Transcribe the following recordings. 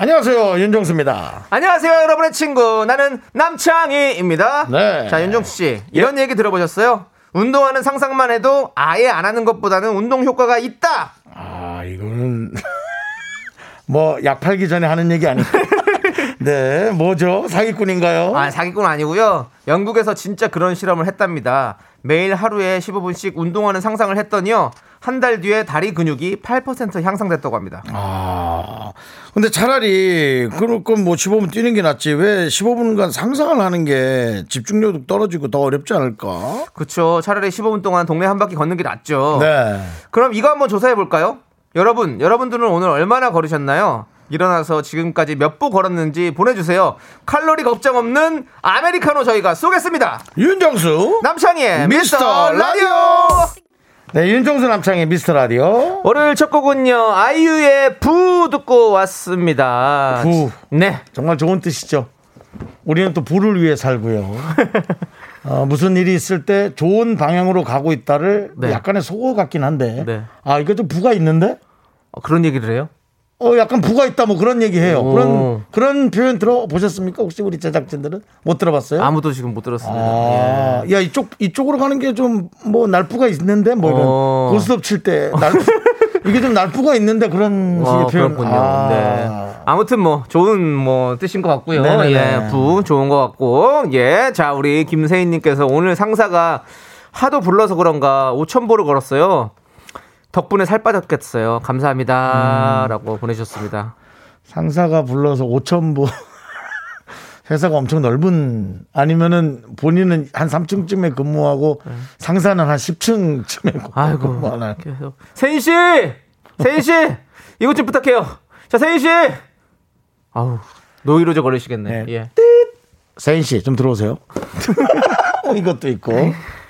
안녕하세요 윤정수입니다. 안녕하세요, 여러분의 친구. 나는 남창희입니다. 네. 자, 윤정수 씨. 이런 얘기 들어보셨어요? 운동하는 상상만 해도 아예 안 하는 것보다는 운동 효과가 있다! 아 이거는 뭐 약 팔기 전에 하는 얘기 아니에요? 네 뭐죠 사기꾼인가요? 아, 사기꾼 아니고요. 영국에서 진짜 그런 실험을 했답니다. 매일 하루에 15분씩 운동하는 상상을 했더니요. 한 달 뒤에 다리 근육이 8% 향상됐다고 합니다. 아, 근데 차라리 그럴 건뭐 15분 뛰는 게 낫지 왜 15분간 상상을 하는 게 집중력도 떨어지고 더 어렵지 않을까? 그쵸. 차라리 15분 동안 동네 한 바퀴 걷는 게 낫죠. 네. 그럼 이거 한번 조사해 볼까요? 여러분, 여러분들은 오늘 얼마나 걸으셨나요? 일어나서 지금까지 몇 步걸었는지 보내주세요. 칼로리 걱정 없는 아메리카노 저희가 쏘겠습니다. 윤정수 남창희의 미스터 미스터 라디오. 네 윤정수 남창의 미스터 라디오 월요일 첫 곡은요 아이유의 부 듣고 왔습니다. 부. 네. 정말 좋은 뜻이죠. 우리는 또 부를 위해 살고요. 어, 무슨 일이 있을 때 좋은 방향으로 가고 있다를 네. 약간의 속어 같긴 한데 네. 아 이거 좀 부가 있는데 어, 그런 얘기를 해요? 어 약간 부가 있다 뭐 그런 얘기 해요. 오. 그런 그런 표현 들어보셨습니까? 혹시 우리 제작진들은 못 들어봤어요? 아무도 지금 못 들었습니다. 아, 야 이쪽 이쪽으로 가는 게 좀 뭐 날부가 있는데 뭐 이런 어. 고스톱 칠 때 날부 이게 좀 날부가 있는데 그런 어, 식의 표현. 그렇군요. 아. 네. 아무튼 뭐 좋은 뭐 뜻인 것 같고요. 네네네. 예, 부 좋은 것 같고 예, 자 우리 김세인님께서 오늘 상사가 하도 불러서 그런가 5천 보를 걸었어요. 덕분에 살 빠졌겠어요. 감사합니다라고 음. 보내주셨습니다. 상사가 불러서 5천 부 회사가 엄청 넓은 아니면은 본인은 한 3층쯤에 근무하고 상사는 한 10층쯤에 아이고. 계속 세인 씨, 세인 씨, 이것 좀 부탁해요. 자, 세인 씨. 아우 노이로제 걸리시겠네. 네. 예. 세인 씨 좀 들어오세요. 뭐 이것도 있고.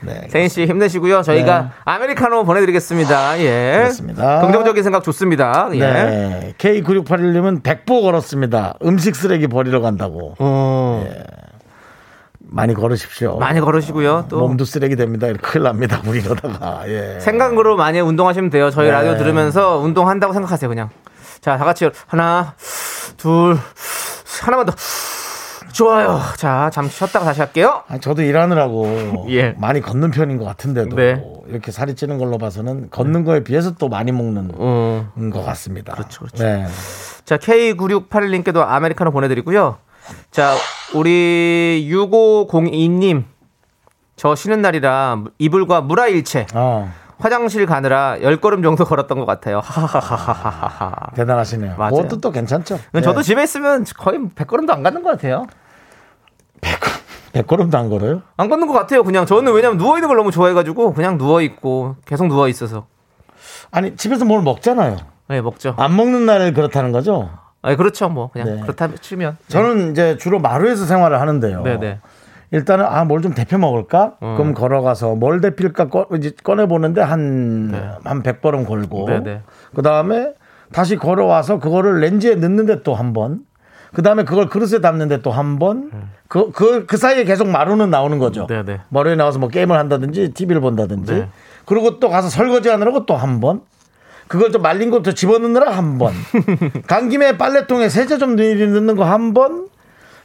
네. 세인 씨 힘내시고요. 저희가 네. 아메리카노 보내드리겠습니다. 예. 그렇습니다. 긍정적인 생각 좋습니다. 예. 네. K9681님은 100보 걸었습니다. 음식 쓰레기 버리러 간다고. 어, 많이 걸으십시오. 많이 걸으시고요. 또 몸도 쓰레기 됩니다. 이렇게 큰일 납니다. 우리 이러다가. 예. 생각으로 많이 운동하시면 돼요. 저희 네. 라디오 들으면서 운동한다고 생각하세요. 그냥. 자, 다 같이 하나, 둘, 하나만 더. 좋아요. 자, 잠시 쉬었다가 다시 할게요. 아니, 저도 일하느라고 예. 많이 걷는 편인 것 같은데도 네. 이렇게 살이 찌는 걸로 봐서는 걷는 거에 비해서 또 많이 먹는 어. 것 같습니다. 그렇죠, 그렇죠. 네. 자, K9681님께도 아메리카노 보내드리고요. 자, 우리 6502님. 저 쉬는 날이라 이불과 무라일체. 어, 화장실 가느라 10걸음 정도 걸었던 것 같아요. 하하하하하하. 대단하시네요. 맞아요. 그것도 또 괜찮죠. 저도 네. 집에 있으면 거의 100걸음도 안 가는 것 같아요. 100걸음도 안 걸어요? 안 걷는 것 같아요. 그냥 저는 왜냐면 누워 있는 걸 너무 좋아해가지고 그냥 누워 있고 계속 누워 있어서 아니, 집에서 뭘 먹잖아요. 네 먹죠. 안 먹는 날 그렇다는 거죠? 아 그렇죠 뭐 그냥 네. 그렇다 치면 저는 이제 주로 마루에서 생활을 하는데요. 네네 일단은 아 뭘 좀 데펴 먹을까? 그럼 걸어가서 뭘 데필까 꺼, 꺼내 보는데 한한 네. 한 100걸음 걸고 네네. 그 다음에 다시 걸어와서 그거를 렌즈에 넣는데 또 한 번. 그 다음에 그걸 그릇에 담는데 또 한 번. 그, 그, 그 사이에 계속 마루는 나오는 거죠. 네네. 마루에 나와서 뭐 게임을 한다든지 TV를 본다든지. 네. 그리고 또 가서 설거지 하느라고 또 한 번. 그걸 좀 말린 것도 집어넣느라 한 번. 간 김에 빨래통에 세제 좀 넣는 거 한 번.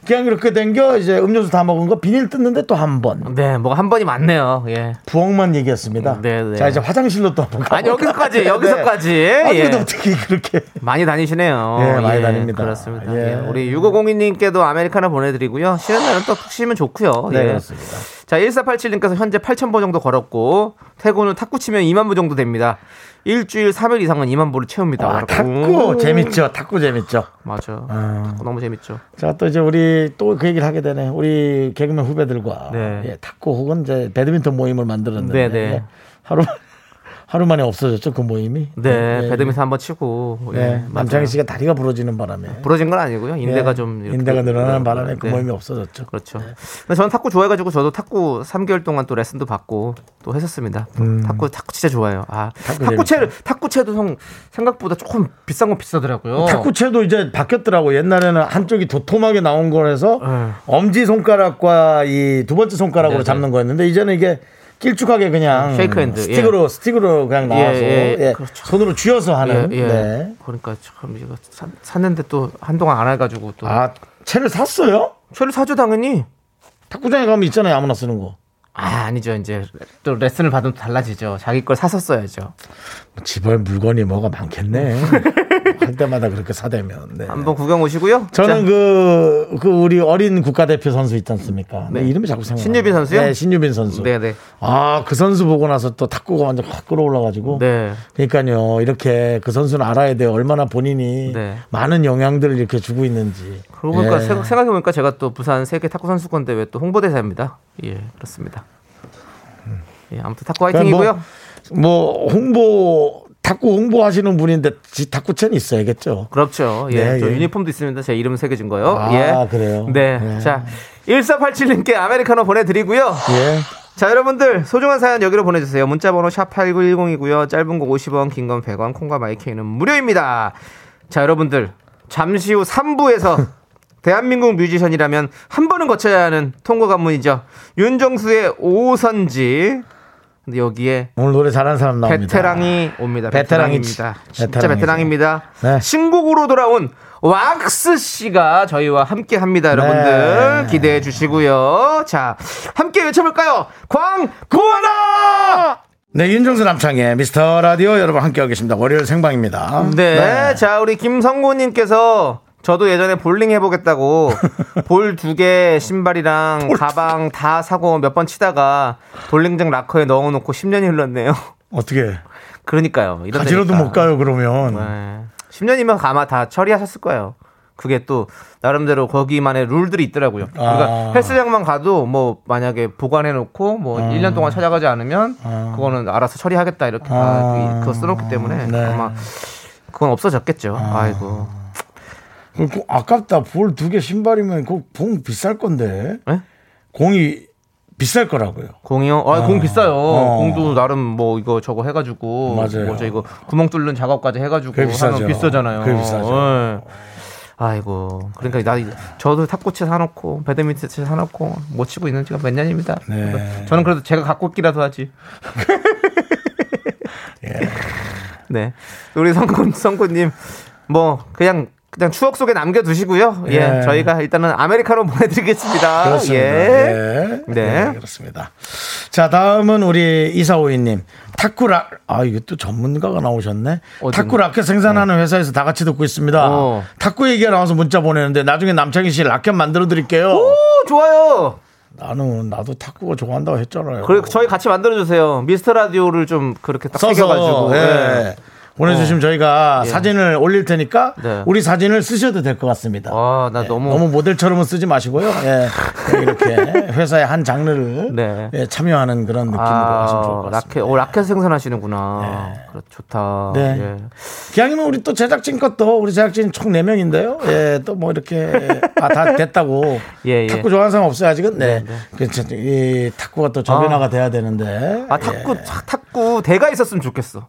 그냥 이렇게 댕겨 이제 음료수 다 먹은 거 비닐 뜯는데 또 한 번. 네 뭐가 한 번이 많네요. 예. 부엌만 얘기했습니다. 네, 네. 자 이제 화장실로 또 한번 가. 아니 여기서까지 여기서까지 아니 예. 어떻게 그렇게 많이 다니시네요. 예, 많이 다닙니다. 그렇습니다. 예. 예. 우리 6502님께도 아메리카노 보내드리고요. 쉬는 날은 또 푹 쉬면 좋고요. 네 예. 그렇습니다. 자, 1487님께서 현재 8,000보 정도 걸었고, 퇴근 후 탁구 치면 2만 보 정도 됩니다. 일주일 3일 이상은 2만 보를 채웁니다. 아, 오. 탁구 재밌죠. 탁구 재밌죠. 맞아. 아. 탁구 너무 재밌죠. 자, 또 이제 우리 또 그 얘기를 하게 되네. 우리 개그맨 후배들과 네. 예, 탁구 혹은 이제 배드민턴 모임을 만들었는데 네, 네. 하루 하루 만에 없어졌죠 그 모임이. 네, 네. 배드민턴 한번 치고. 네, 예. 남창희 씨가 다리가 부러지는 바람에 부러진 건 아니고요. 인대가 네, 좀 인대가 늘어나는 바람에 그 네. 모임이 없어졌죠. 그렇죠. 근데 저는 탁구 좋아해가지고 저도 탁구 3개월 동안 또 레슨도 받고 또 했었습니다. 탁구 탁구 진짜 좋아요. 아 음. 탁구 탁구채를 탁구채도 형 생각보다 조금 비싼 건 비싸더라고요. 탁구채도 이제 바뀌었더라고. 옛날에는 한쪽이 도톰하게 나온 거라서 네. 엄지 손가락과 이 두 번째 손가락으로 네, 네. 잡는 거였는데 이제는 이게 길쭉하게 그냥 shake hand, 스틱으로 스틱으로 그냥 나와서 예, 예, 그렇죠. 손으로 쥐어서 하는. 예, 예. 네. 그러니까 참 이거 사- 샀는데 또 한동안 안 해가지고 또 아 채를 샀어요? 채를 사죠 당연히. 탁구장에 가면 있잖아요. 아무나 쓰는 거. 아 아니죠 이제 또 레슨을 받으면 달라지죠. 자기 걸 샀었어야죠. 집에 물건이 뭐가 많겠네. 할 때마다 그렇게 사대면. 네. 한번 구경 오시고요. 저는 자, 그, 그 우리 어린 국가대표 선수 있지 않습니까? 네. 네. 이름이 자꾸 생각. 신유빈 선수요? 네, 신유빈 선수. 네 네 아, 그 선수 보고 나서 또 탁구가 완전 확 끌어올라가지고. 네. 그러니까요, 이렇게 그 선수는 알아야 돼요. 얼마나 본인이 네. 많은 영향들을 이렇게 주고 있는지. 그러고 보니까 예. 생각- 생각해보니까 제가 또 부산 세계 탁구 선수권 대회 또 홍보대사입니다. 예 그렇습니다. 예 아무튼 탁구 화이팅이고요. 뭐, 홍보, 탁구 홍보하시는 분인데 지 탁구채는 있어야겠죠. 그렇죠. 예. 네, 저 예. 유니폼도 있습니다. 제 이름 새겨진 거요. 아, 예. 그래요? 네. 네. 자, 1487님께 아메리카노 보내드리고요. 예. 자, 여러분들, 소중한 사연 여기로 보내주세요. 문자번호 샵8910이고요. 짧은 거 50원, 긴 건 100원, 콩과 마이케이는 무료입니다. 자, 여러분들, 잠시 후 3부에서 대한민국 뮤지션이라면 한 번은 거쳐야 하는 통과 관문이죠. 윤정수의 오선지. 근데 여기에 오늘 노래 잘하는 사람 나옵니다. 베테랑이 옵니다. 베테랑입니다. 치- 진짜. 베테랑입니다. 네. 신곡으로 돌아온 왁스 씨가 저희와 함께 합니다, 여러분들. 네. 기대해 주시고요. 자, 함께 외쳐볼까요? 광고하나! 네, 윤정수 남창의 미스터 라디오 여러분 함께하고 계십니다. 월요일 생방입니다. 네, 자, 우리 김성구님께서 저도 예전에 볼링 해보겠다고 볼 두 개 신발이랑 가방 다 사고 몇 번 치다가 볼링장 락커에 넣어놓고 10년이 흘렀네요. 어떻게 그러니까요. 이런 가지러도. 못 가요 그러면. 네. 10년이면 아마 다 처리하셨을 거예요. 그게 또 나름대로 거기만의 룰들이 있더라고요. 그러니까 아. 헬스장만 가도 뭐 만약에 보관해 놓고 뭐 1년 동안 찾아가지 않으면 그거는 알아서 처리하겠다 이렇게 다 아. 그거 써놓기 때문에 네. 아마 그건 없어졌겠죠. 아. 이고 그, 그 아깝다. 볼 두 개 신발이면 그공 비쌀 건데. 네? 공이 비쌀 거라고요. 공이요? 아, 공 비싸요. 어. 공도 나름 뭐 이거 저거 해가지고 맞아요. 뭐저 이거 구멍 뚫는 작업까지 해가지고. 하면 비싸잖아요. 그게 비싸죠. 예. 아이고 그러니까 나 이- 저도 탁구채 사놓고 배드민턴 채 사놓고 못 치고 있는 지가 몇 년입니다. 네. 저는 그래도 제가 갖고 있기라도 하지. 네, 우리 성군 성군님 뭐 그냥 그냥 추억 속에 남겨두시고요. 예, 예. 저희가 일단은 아메리카노 보내드리겠습니다. 그렇습니다. 예. 네. 네. 네, 그렇습니다. 자, 다음은 우리 이사오이님. 탁구 라, 아, 이게 또 전문가가 나오셨네. 어디? 탁구 라켓 생산하는 회사에서 다 같이 듣고 있습니다. 어. 탁구 얘기가 나와서 문자 보내는데 나중에 남창희 씨 라켓 만들어 드릴게요. 오, 좋아요. 나는, 나도 탁구가 좋아한다고 했잖아요. 그래 저희 같이 만들어 주세요. 미스터 라디오를 좀 그렇게 딱 써서 새겨가지고. 예. 예. 보내주시면 저희가 예. 사진을 올릴 테니까 네. 우리 사진을 쓰셔도 될 것 같습니다. 아, 나 예, 너무 너무 모델처럼은 쓰지 마시고요. 예. 이렇게 회사의 한 장르를 네. 예, 참여하는 그런 느낌으로 하시면 좋을 것 같습니다. 라켓, 오, 라켓 생산하시는구나. 그래, 좋다. 네. 예. 기왕이면 우리 또 제작진 것도 우리 제작진 총 4명인데요. 예, 또 뭐 이렇게 아, 다 됐다고. 예, 예. 탁구 좋아하는 사람 없어요, 아직은? 네. 네, 그렇죠. 이 탁구가 또 저변화가 돼야 되는데. 아, 탁구, 탁- 탁구 대가 있었으면 좋겠어.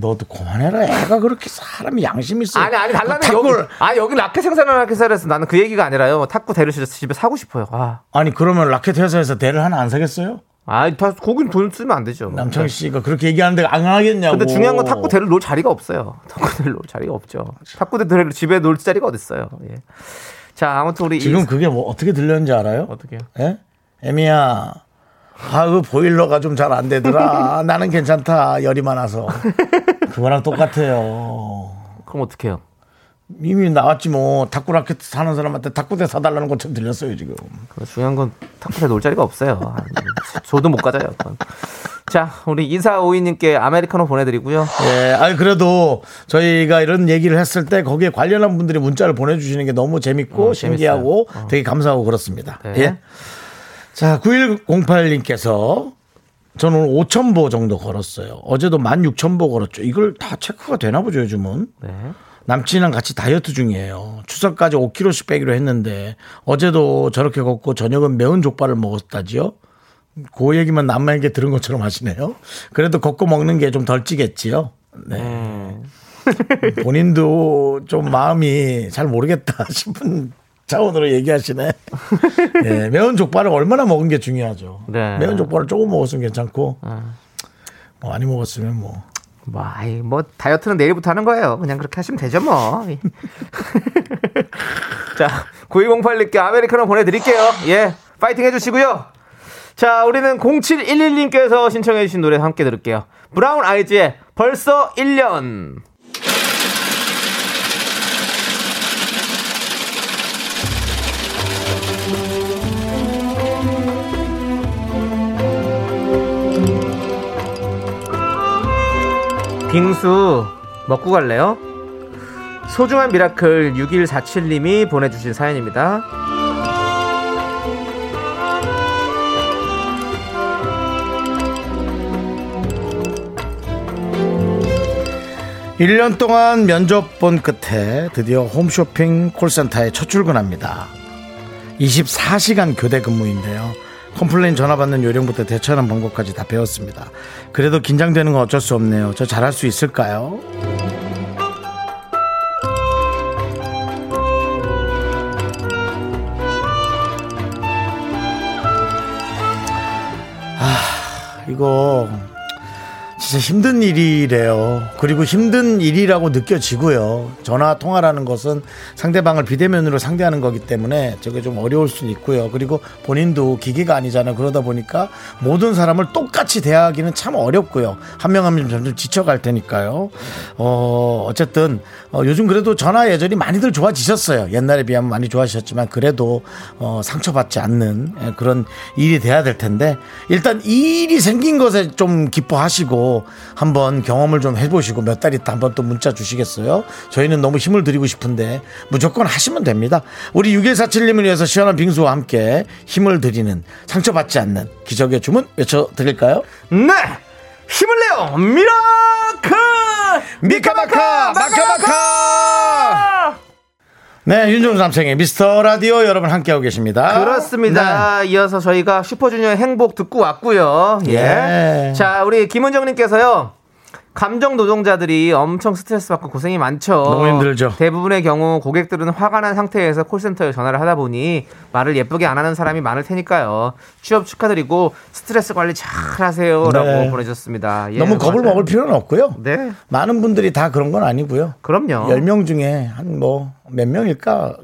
너도 그만해라. 애가 그렇게 사람이 양심 있어. 아니, 아니, 달라는 탁구를 여기. 아, 여기 라켓 생산하는 회사에서 나는 그 얘기가 아니라요. 탁구 대를 집에 사고 싶어요. 아. 아니 그러면 라켓 회사에서 대를 하나 안 사겠어요? 아, 다, 거긴 돈 쓰면 안 되죠. 남창희 씨가 그렇게 얘기하는데 안 하겠냐고. 근데 중요한 건 탁구 대를 놓을 자리가 없어요. 탁구 대를 놓을 자리가 없죠. 탁구 대를 집에 놓을 자리가 어딨어요. 예. 자, 아무튼 우리. 지금 이- 그게 뭐 어떻게 들렸는지 알아요? 어떻게요? 예? 에미야. 아, 그 보일러가 좀 잘 안 되더라. 나는 괜찮다. 열이 많아서. 그거랑 똑같아요. 그럼 어떡해요? 이미 나왔지 뭐 탁구 라켓 사는 사람한테 탁구대 사달라는 것처럼 들렸어요 지금. 그 중요한 건 탁구대 놀 자리가 없어요. 저도 못 가져요. 그건. 자, 우리 이사 오이님께 아메리카노 보내드리고요. 예, 아니 그래도 저희가 이런 얘기를 했을 때 거기에 관련한 분들이 문자를 보내주시는 게 너무 재밌고 어, 신기하고. 어. 되게 감사하고 그렇습니다. 네. 예. 자, 9108님께서 저는 오늘 5,000보 정도 걸었어요. 어제도 16,000보 걸었죠. 이걸 다 체크가 되나 보죠, 요즘은. 네. 남친이랑 같이 다이어트 중이에요. 추석까지 5kg씩 빼기로 했는데 어제도 저렇게 걷고 저녁은 매운 족발을 먹었다지요. 그 얘기만 남에게 들은 것처럼 하시네요. 그래도 걷고 먹는 게 좀 덜 찌겠지요. 네. 본인도 좀 마음이 잘 모르겠다 싶은 차원으로 얘기하시네. 네, 매운 족발을 얼마나 먹은 게 중요하죠. 네. 매운 족발을 조금 먹었으면 괜찮고 뭐 많이 먹었으면 뭐 뭐, 아이, 뭐, 다이어트는 내일부터 하는 거예요. 그냥 그렇게 하시면 되죠, 뭐. 자, 9208님께 아메리카노 보내드릴게요. 예, 파이팅 해주시고요. 자, 우리는 0711님께서 신청해주신 노래 함께 들을게요. 브라운 아이즈의 벌써 1년. 빙수 먹고 갈래요? 소중한 미라클 6147님이 보내주신 사연입니다. 1년 동안 면접 본 끝에 드디어 홈쇼핑 콜센터에 첫 출근합니다. 24시간 교대 근무인데요. complain 전화 받는 요령부터 대처하는 방법까지 다 배웠습니다. 그래도 긴장되는 건 어쩔 수 없네요. 저 잘할 수 있을까요? 아, 이거 진짜 힘든 일이래요. 그리고 힘든 일이라고 느껴지고요. 전화 통화라는 것은 상대방을 비대면으로 상대하는 거기 때문에 저게 좀 어려울 수는 있고요. 그리고 본인도 기계가 아니잖아요. 그러다 보니까 모든 사람을 똑같이 대하기는 참 어렵고요. 한 명 한명 점점 지쳐갈 테니까요. 어, 어쨌든 어, 요즘 그래도 전화 예절이 많이들 좋아지셨어요. 옛날에 비하면 많이 좋아지셨지만 그래도 어, 상처받지 않는 예, 그런 일이 돼야 될 텐데 일단 이 일이 생긴 것에 좀 기뻐하시고 한번 경험을 좀 해보시고 몇 달 있다 한번 또 문자 주시겠어요? 저희는 너무 힘을 드리고 싶은데 무조건 하시면 됩니다. 우리 6147님을 위해서 시원한 빙수와 함께 힘을 드리는 상처받지 않는 기적의 주문 외쳐드릴까요? 네! 힘을 내요! 미라클! 미카마카 마카마카 네 윤정수 남창희의 미스터 라디오 여러분 함께하고 계십니다 그렇습니다. 이어서 저희가 슈퍼주니어의 행복 듣고 왔고요. 예. 예. 자, 우리 김은정님께서요. 감정 노동자들이 엄청 스트레스 받고 고생이 많죠. 너무 힘들죠. 대부분의 경우 고객들은 화가 난 상태에서 콜센터에 전화를 하다 보니 말을 예쁘게 안 하는 사람이 많을 테니까요. 취업 축하드리고 스트레스 관리 잘 하세요라고 네. 보내주셨습니다. 예, 너무 겁을 맞아요. 먹을 필요는 없고요 네. 많은 분들이 다 그런 건 아니고요 그럼요. 10명 중에 한뭐 몇 명일까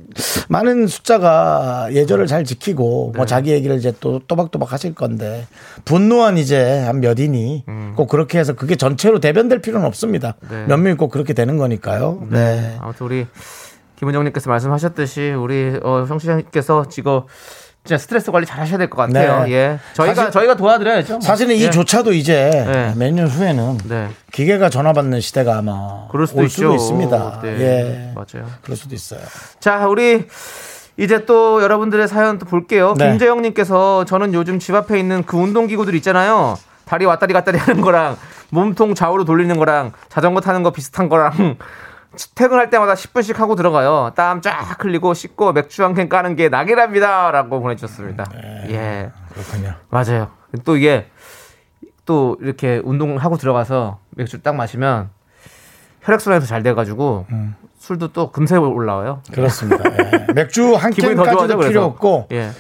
많은 숫자가 예절을 잘 지키고 네. 뭐 자기 얘기를 이제 또 또박또박 하실 건데 분노한 이제 한 몇인이 꼭 그렇게 해서 그게 전체로 대변될 필요는 없습니다. 음. 네. 몇 명이 꼭 그렇게 되는 거니까요. 네. 아무튼 우리 김은정님께서 말씀하셨듯이 우리 어, 성시장님께서 지금 진짜 스트레스 관리 잘 하셔야 될 것 같아요. 네. 예. 저희가 사실- 저희가 도와드려야죠. 뭐. 사실은 예. 이조차도 이제 네. 몇년 후에는 네. 기계가 전화 받는 시대가 아마 그럴 수도 올 있죠. 수도 있습니다. 네. 예. 맞아요. 그럴 수도 있어요. 자, 우리 이제 또 여러분들의 사연 또 볼게요. 네. 김재영 님께서 저는 요즘 집 앞에 있는 그 운동 기구들 있잖아요. 다리 왔다리 갔다리 하는 거랑 몸통 좌우로 돌리는 거랑 자전거 타는 거 비슷한 거랑 퇴근할 때마다 10분씩 하고 들어가요. 땀 쫙 흘리고 씻고 맥주 한 캔 까는 게 낙이랍니다. 라고 보내주셨습니다. 네. 예. 그렇군요. 맞아요. 또 이게 또 이렇게 운동하고 들어가서 맥주 딱 마시면 혈액순환도 잘 돼가지고 음. 술도 또 금세 올라와요. 그렇습니다. 예. 맥주 한 캔까지도 필요 그래서. 없고 예.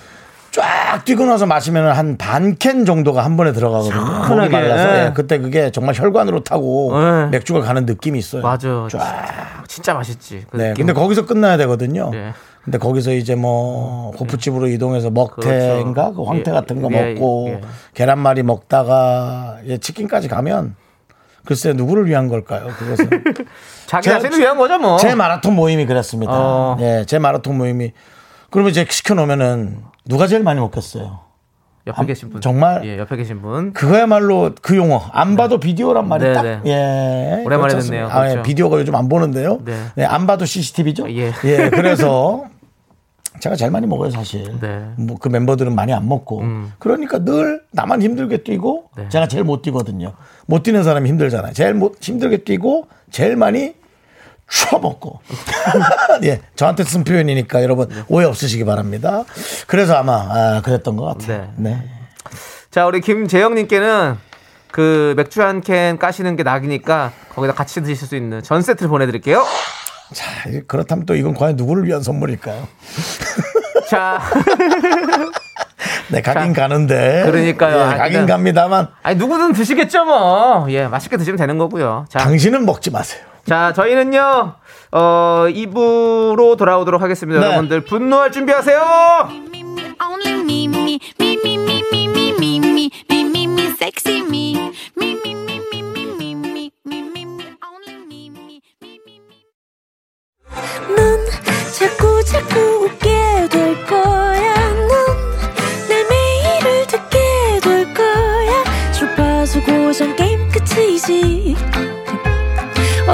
쫙 뛰고 나서 마시면 한 반 캔 정도가 한 번에 들어가거든요. 목이. 말라서 예. 예, 그때 그게 정말 혈관으로 타고 예. 맥주가 가는 느낌이 있어요. 맞아. 쫙. 진짜 맛있지. 그 네, 느낌. 근데 거기서 끝나야 되거든요. 네. 근데 거기서 이제 뭐 호프집으로 이동해서 먹태인가 그 황태 예, 같은 거 예, 먹고 예. 계란말이 먹다가 예, 치킨까지 가면 글쎄 누구를 위한 걸까요? 그것은 자기 제- 자신을 위한 거죠, 뭐. 제 마라톤 모임이 그랬습니다. 어. 예, 제 마라톤 모임이 그러면 이제 시켜 놓으면은 누가 제일 많이 먹겠어요? 옆에 계신 분. 정말? 예, 옆에 계신 분. 그거야말로 그 용어 안 봐도 비디오란 말이 네, 딱 네. 예. 오랜만에 그렇지 듣네요. 아, 예, 그렇죠. 비디오가 요즘 안 보는데요. 네. 네, 안 봐도 CCTV죠. 예. 그래서 제가 제일 많이 먹어요 사실. 네. 뭐그 멤버들은 많이 안 먹고. 그러니까 늘 나만 힘들게 뛰고 네. 제가 제일 못 뛰거든요. 못 뛰는 사람이 힘들잖아요. 제일 못 힘들게 뛰고 제일 많이 쳐먹고. 예, 저한테 쓴 표현이니까 여러분 오해 없으시기 바랍니다. 그래서 아마 아, 그랬던 것 같아요. 네. 자, 우리 김재영님께는 그 맥주 한 캔 까시는 게 낙이니까 거기다 같이 드실 수 있는 전 세트를 보내드릴게요. 자, 그렇다면 또 이건 과연 누구를 위한 선물일까요? 자, 네, 가긴 자, 가는데. 그러니까요. 예, 아, 가긴 그냥- 갑니다만 아니 누구든 드시겠죠 뭐. 예, 맛있게 드시면 되는 거고요. 자, 당신은 먹지 마세요. 자, 저희는요, 어, 2부로 돌아오도록 하겠습니다. 네. 여러분들, 분노할 준비하세요! 자꾸 자꾸 웃게 될 거야. 넌내 매일을 듣게 될 거야. 주파수 고정 게임 끝이지.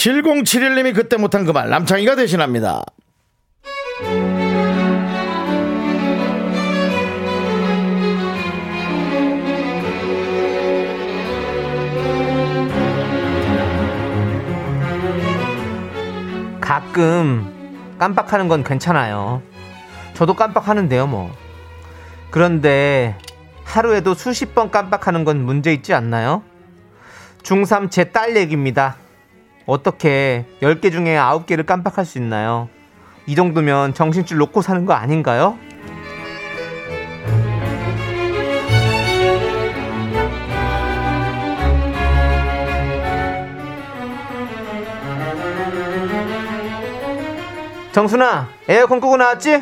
7071님이 그때 못한 그 말 남창희가 대신합니다. 가끔 깜빡하는 건 괜찮아요. 저도 깜빡하는데요, 뭐. 그런데 하루에도 수십 번 깜빡하는 건 문제 있지 않나요? 중3 제 딸 얘기입니다. 어떻게 10개 중에 9개를 깜빡할 수 있나요? 이 정도면 정신줄 놓고 사는 거 아닌가요? 정순아, 에어컨 끄고 나왔지?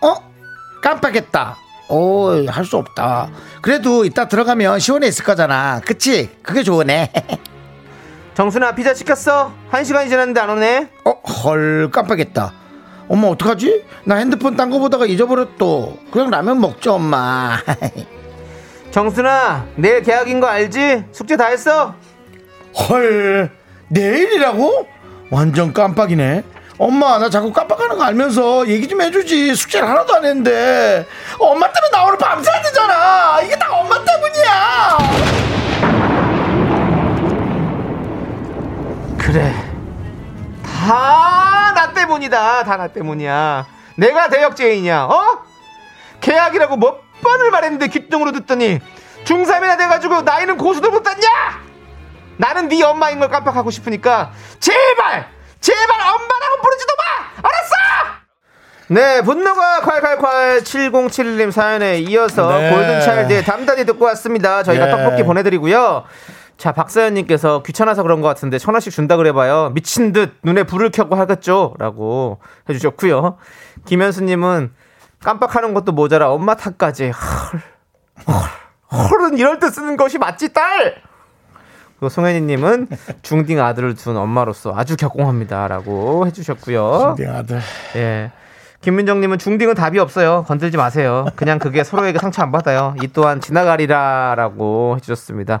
어? 깜빡했다. 오, 할 수 없다. 그래도 이따 들어가면 시원해 있을 거잖아. 그치? 그게 좋으네. 정순아, 피자 시켰어? 한 시간이 지났는데 안 오네? 어, 헐, 깜빡했다. 엄마, 어떡하지? 나 핸드폰 딴 거 보다가 잊어버렸또. 그냥 라면 먹자, 엄마. 정순아, 내일 계약인 거 알지? 숙제 다 했어? 헐, 내일이라고? 완전 깜빡이네. 엄마, 나 자꾸 깜빡하는 거 알면서 얘기 좀 해주지. 숙제를 하나도 안 했는데. 엄마 때문에 나 오늘 밤새야 되잖아. 이게 다 엄마 때문이야. 그래. 다 나 때문이다. 다 나 때문이야. 내가 대역죄인이야. 어? 계약이라고 몇 번을 말했는데 귓등으로 듣더니 중3이나 돼가지고 나이는 고수도 못 땄냐? 나는 네 엄마인 걸 깜빡하고 싶으니까 제발 제발 엄마라고 부르지도 마. 알았어? 네, 분노가 콸콸콸 7071님 사연에 이어서 네. 골든차일드의 담다디 듣고 왔습니다. 저희가 예. 떡볶이 보내드리고요. 자, 박사연님께서 귀찮아서 그런 것 같은데 천 원씩 준다 그래봐요. 미친 듯 눈에 불을 켜고 하겠죠? 라고 해주셨고요. 김현수님은 깜빡하는 것도 모자라 엄마 탓까지. 헐, 헐, 헐은 이럴 때 쓰는 것이 맞지, 딸! 그리고 송혜니님은 중딩 아들을 둔 엄마로서 아주 격공합니다라고 해주셨고요. 네 아들. 예. 김민정님은 중딩은 답이 없어요. 건들지 마세요. 그냥 그게 서로에게 상처 안 받아요. 이 또한 지나가리라라고 해주셨습니다.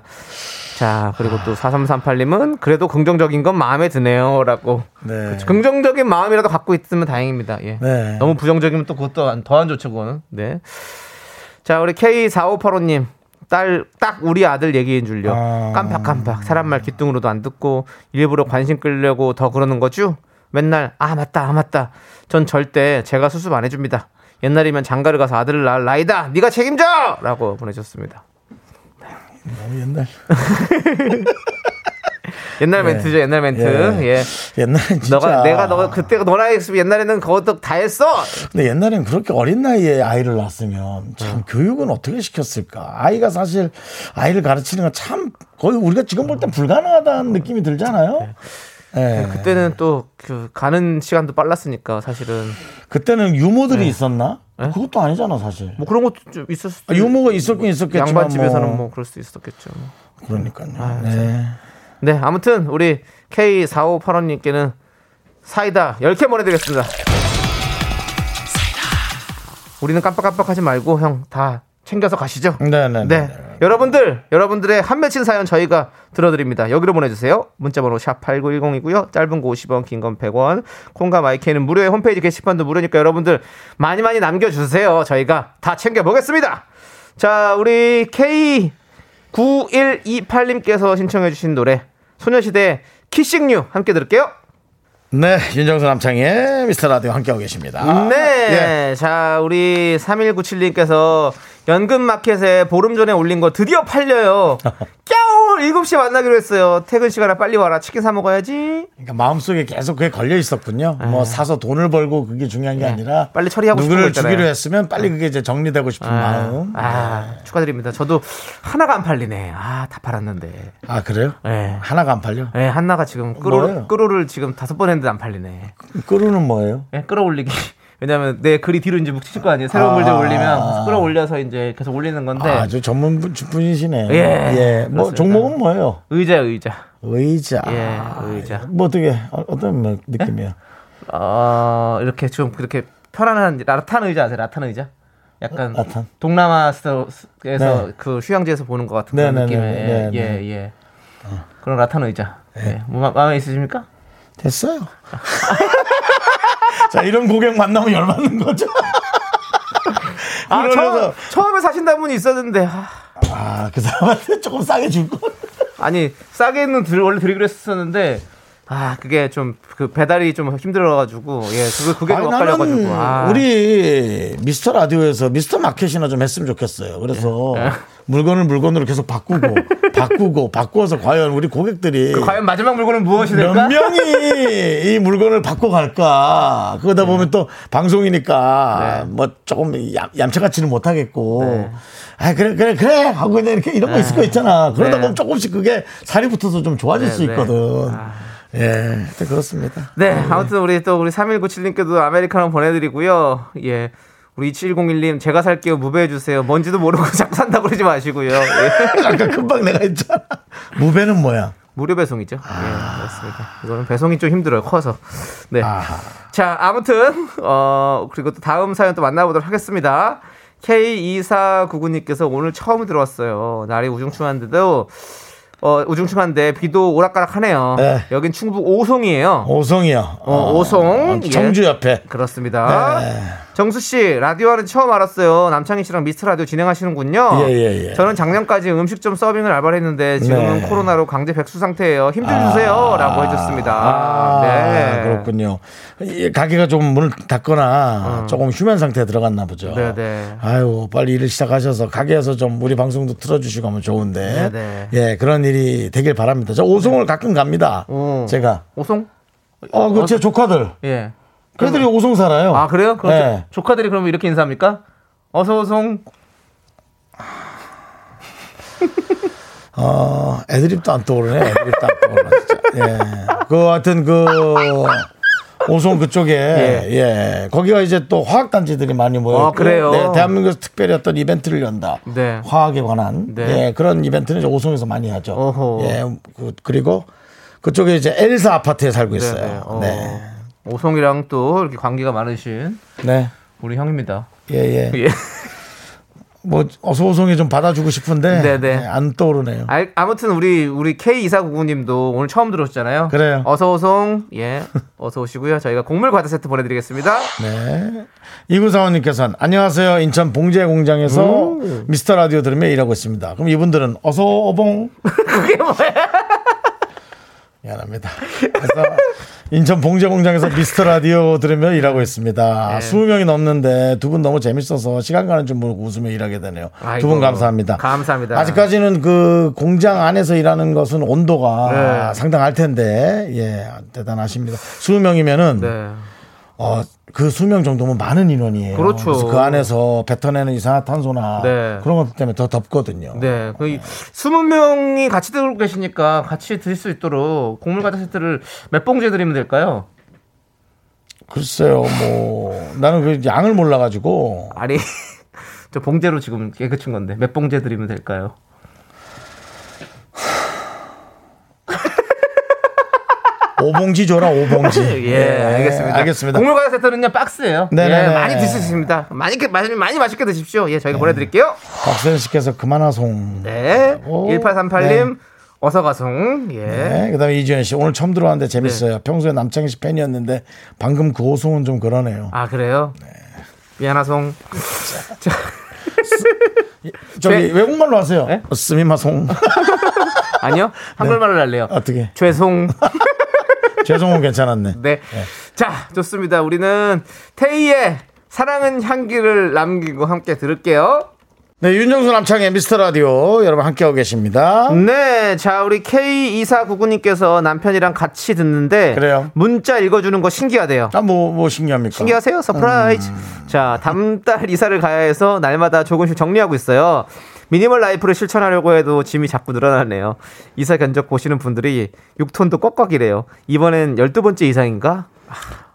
자, 그리고 또 4338님은 그래도 긍정적인 건 마음에 드네요 라고. 네. 긍정적인 마음이라도 갖고 있으면 다행입니다. 예. 네. 너무 부정적이면 또 그것도 더 안 좋죠, 그거는. 네. 자, 우리 K4585님. 딸, 딱 우리 아들 얘기인 줄요. 아. 깜빡깜빡. 사람 말 귀뚱으로도 안 듣고 일부러 관심 끌려고 더 그러는 거죠? 맨날, 아, 맞다, 아, 맞다. 전 절대 제가 수습 안 해줍니다. 옛날이면 장가를 가서 아들을 낳을 나이다. 네가 책임져! 라고 보내셨습니다. 너무 옛날. 옛날 네. 멘트죠, 옛날 멘트. 예. 예. 옛날엔 진짜. 너가, 내가 너, 그때 너나 했으면 옛날에는 그것도 다 했어! 근데 옛날엔 그렇게 어린 나이에 아이를 낳았으면 참 교육은 어떻게 시켰을까? 아이가 사실 아이를 가르치는 건 참 거의 우리가 지금 볼 땐 불가능하다는 느낌이 들잖아요. 예. 그때는 또 그 가는 시간도 빨랐으니까 사실은 그때는 유모들이 네. 있었나? 그것도 아니잖아 사실. 뭐 그런 것도 좀 있을 수도 아, 유머가 있었긴 있었겠지만 양반 집에서는 뭐, 뭐 그럴 수도 있었겠죠. 뭐. 그러니까요. 네. 네, 아무튼 우리 K4585님께는 사이다 10개 보내드리겠습니다. 우리는 깜빡깜빡하지 말고 형 다 챙겨서 가시죠. 네네. 네. 여러분들, 여러분들의 한 맺힌 사연 저희가 들어드립니다. 여기로 보내주세요. 문자번호 샵8910이고요. 짧은 거 50원, 긴 건 100원. 콩과 마이크는 무료의 홈페이지 게시판도 무료니까 여러분들 많이 많이 남겨주세요. 저희가 다 챙겨보겠습니다. 자, 우리 K9128님께서 신청해주신 노래 소녀시대 키싱류 함께 들을게요. 네, 윤정수 남창의 미스터 라디오 함께하고 계십니다. 네. 예. 자, 우리 3197님께서 연금 마켓에 보름 전에 올린 거 드디어 팔려요. 깨울 7시에 만나기로 했어요. 퇴근 시간에 빨리 와라. 치킨 사 먹어야지. 그러니까 마음속에 계속 그게 걸려 있었군요. 뭐 사서 돈을 벌고 그게 중요한 게 아니라 네. 빨리 처리하고 누구를. 주기로 했으면 빨리 그게 이제 정리되고 싶은 마음. 아, 축하드립니다. 저도 하나가 안 팔리네. 아, 다 팔았는데. 아 그래요? 네. 하나가 안 팔려? 예, 하나가 지금? 끌어, 끌어를 지금 다섯 번 했는데 안 팔리네. 끄루는 뭐예요? 예, 끌어올리기. 왜냐면 내 글이 뒤로 이제 묵히실 거 아니에요. 새로운 아. 글들 올리면 끌어올려서 이제 계속 올리는 건데. 아주 전문 분- 분이시네. 예, 뭐 그렇습니다. 종목은 뭐예요? 의자, 의자. 의자. 예, 의자. 뭐 어떻게 어- 어떤 뭐 느낌이에요? 어, 이렇게 좀 그렇게 편안한 라탄 의자 아세요? 라탄 의자? 약간 라탄? 동남아 스타일에서 네. 그 휴양지에서 보는 것 같은 그런 네네네, 느낌의 네 네. 예, 예. 그런 라탄 의자. 예. 뭐 마- 마음에 있으십니까? 됐어요. 자 이런 고객 만나면 열받는 거죠. 아, 그러면서- 처, 처음에 사신다는 분이 있었는데 아, 아 그 사람한테 조금 싸게 줄 거. 아니 싸게는 들, 원래 드리기로 했었는데 아 그게 좀 그 배달이 좀 힘들어가지고 예 그게 그게 좀 엇갈려가지고 아. 우리 미스터 라디오에서 미스터 마켓이나 좀 했으면 좋겠어요. 그래서 예. 물건을 물건으로 계속 바꾸고 바꾸고 바꾸어서 과연 우리 고객들이 그 과연 마지막 물건은 무엇이 몇 될까? 명이 이 물건을 바꿔 갈까? 그러다 보면 또 방송이니까 네. 뭐 조금 얌, 얌체같지는 못하겠고. 네. 아 그래 그래 그래 하고 그냥 이렇게 이런 거 있을 거 있잖아. 그러다 네. 보면 조금씩 그게 살이 붙어서 좀 좋아질 네, 수 네. 있거든. 아. 예, 하여튼 그렇습니다. 네, 아무튼 우리 또 우리 3197님께도 아메리카노 보내드리고요. 예. 우리 2701님, 제가 살게요. 무배해 주세요. 뭔지도 모르고 자꾸 산다고 그러지 마시고요. 예. 아까 금방 내가 했잖아. 무배는 뭐야? 무료 배송이죠. 예, 그렇습니다. 이거는 배송이 좀 힘들어요. 커서. 네. 아하. 자, 아무튼, 어, 그리고 또 다음 사연 또 만나보도록 하겠습니다. K2499님께서 오늘 처음 들어왔어요. 날이 우중충한데도, 어, 우중충한데 비도 오락가락하네요. 네. 여긴 충북 오송이에요. 오송이요. 어, 오송. 예. 청주 옆에. 그렇습니다. 네. 정수 씨 라디오는 처음 알았어요. 남창희 씨랑 미스터 라디오 진행하시는군요. 예, 예, 예. 저는 작년까지 음식점 서빙을 알바를 했는데 지금은 네. 코로나로 강제 백수 상태예요. 힘 좀 주세요라고 해줬습니다. 아, 네. 그렇군요. 이 가게가 좀 문을 닫거나 조금 휴면 상태에 들어갔나 보죠. 어. 네, 네. 아유, 빨리 일을 시작하셔서 가게에서 좀 우리 방송도 틀어주시고 하면 좋은데. 네, 네. 예, 그런 일이 되길 바랍니다. 저 오송을 가끔 갑니다. 오. 제가. 오송? 어, 그제 조카들. 예. 걔들이 오송 살아요. 아 그래요? 그럼 네. 조- 조카들이 그러면 이렇게 인사합니까? 어서 오송. 어, 애드립도 안 떠오르네. 애드립도 안 떠오르네, 진짜. 예. 그, 하여튼 그, 오송 그쪽에, 예. 거기가 이제 또 화학 단지들이 많이 모여. 아, 그래요? 네, 대한민국에서 특별히 어떤 이벤트를 연다. 네. 화학에 관한. 네. 예, 그런 이벤트는 이제 오송에서 많이 하죠. 어허. 예. 그, 그리고 그쪽에 이제 엘사 아파트에 살고 네, 있어요. 네. 어. 네. 오송이랑 또 이렇게 관계가 많으신 네. 우리 형입니다. 예, 예. 예. 뭐, 어서 오송이 좀 받아주고 싶은데. 네, 네. 예, 안 떠오르네요. 아, 아무튼 우리 우리 K2499님도 오늘 처음 들어오셨잖아요. 그래요. 어서 오송. 예. 어서 오시고요. 저희가 곡물 과자 세트 보내드리겠습니다. 네. 이구사원님께서는 안녕하세요. 인천 봉제 공장에서 미스터 라디오 들으며 일하고 있습니다. 그럼 이분들은 어서 오봉. 그게 뭐야? 미안합니다. 그래서 인천 봉제 공장에서 미스터 라디오 들으며 일하고 있습니다. 네. 20명이 넘는데 두 분 너무 재밌어서 시간 가는 줄 모르고 웃으며 일하게 되네요. 두 분 감사합니다. 감사합니다. 아직까지는 그 공장 안에서 일하는 것은 온도가 네. 상당할 텐데, 예, 대단하십니다. 20명이면은 네. 어, 그 수명 정도면 많은 인원이에요. 그렇죠. 래서 그 안에서 뱉어내는 이산화탄소나 네. 그런 것 때문에 더 덥거든요. 네. 그 20명이 같이 들고 계시니까 같이 드실 수 있도록 곡물 과자 세트를 몇 봉지 드리면 될까요? 글쎄요, 뭐 나는 그 양을 몰라가지고 아니 저 봉제로 지금 개그 친 건데 몇 봉제 드리면 될까요? 오봉지 줘라 오봉지. 예, 알겠습니다. 알겠습니다. 곡물 과자 세트는요 박스예요. 네네네. 예, 많이 드실 수 있습니다. 많이 많이 많이 맛있게 드십시오. 예, 저희가 보내드릴게요. 박세현 씨께서 그만하송. 네, 오, 1838님 어서 가송. 예. 네, 그다음에 이주연 씨 오늘 처음 들어왔는데 재밌어요. 평소에 남창희 씨 팬이었는데 방금 그 호송은 좀 그러네요. 아 그래요? 미안하송. 자, 저기 네. 외국말로 하세요. 네? 어, 스미마송. 아니요 한글말로 할래요. 어떻게? 죄송. 죄송은 괜찮았네. 네. 자, 좋습니다. 우리는 테이의 사랑은 향기를 남기고 함께 들을게요. 네, 윤정수 남창희의 미스터 라디오 여러분 함께하고 계십니다. 네, 자 우리 K2499님께서 남편이랑 같이 듣는데 그래요. 문자 읽어주는 거 신기하대요. 아, 뭐, 뭐 신기합니까? 신기하세요? surprise. 자, 다음 달 이사를 가야 해서 날마다 조금씩 정리하고 있어요. minimal life를 실천하려고 해도 짐이 자꾸 늘어나네요. 이사 견적 보시는 분들이 6톤도 꽉꽉이래요. 이번엔 12번째 이사인가?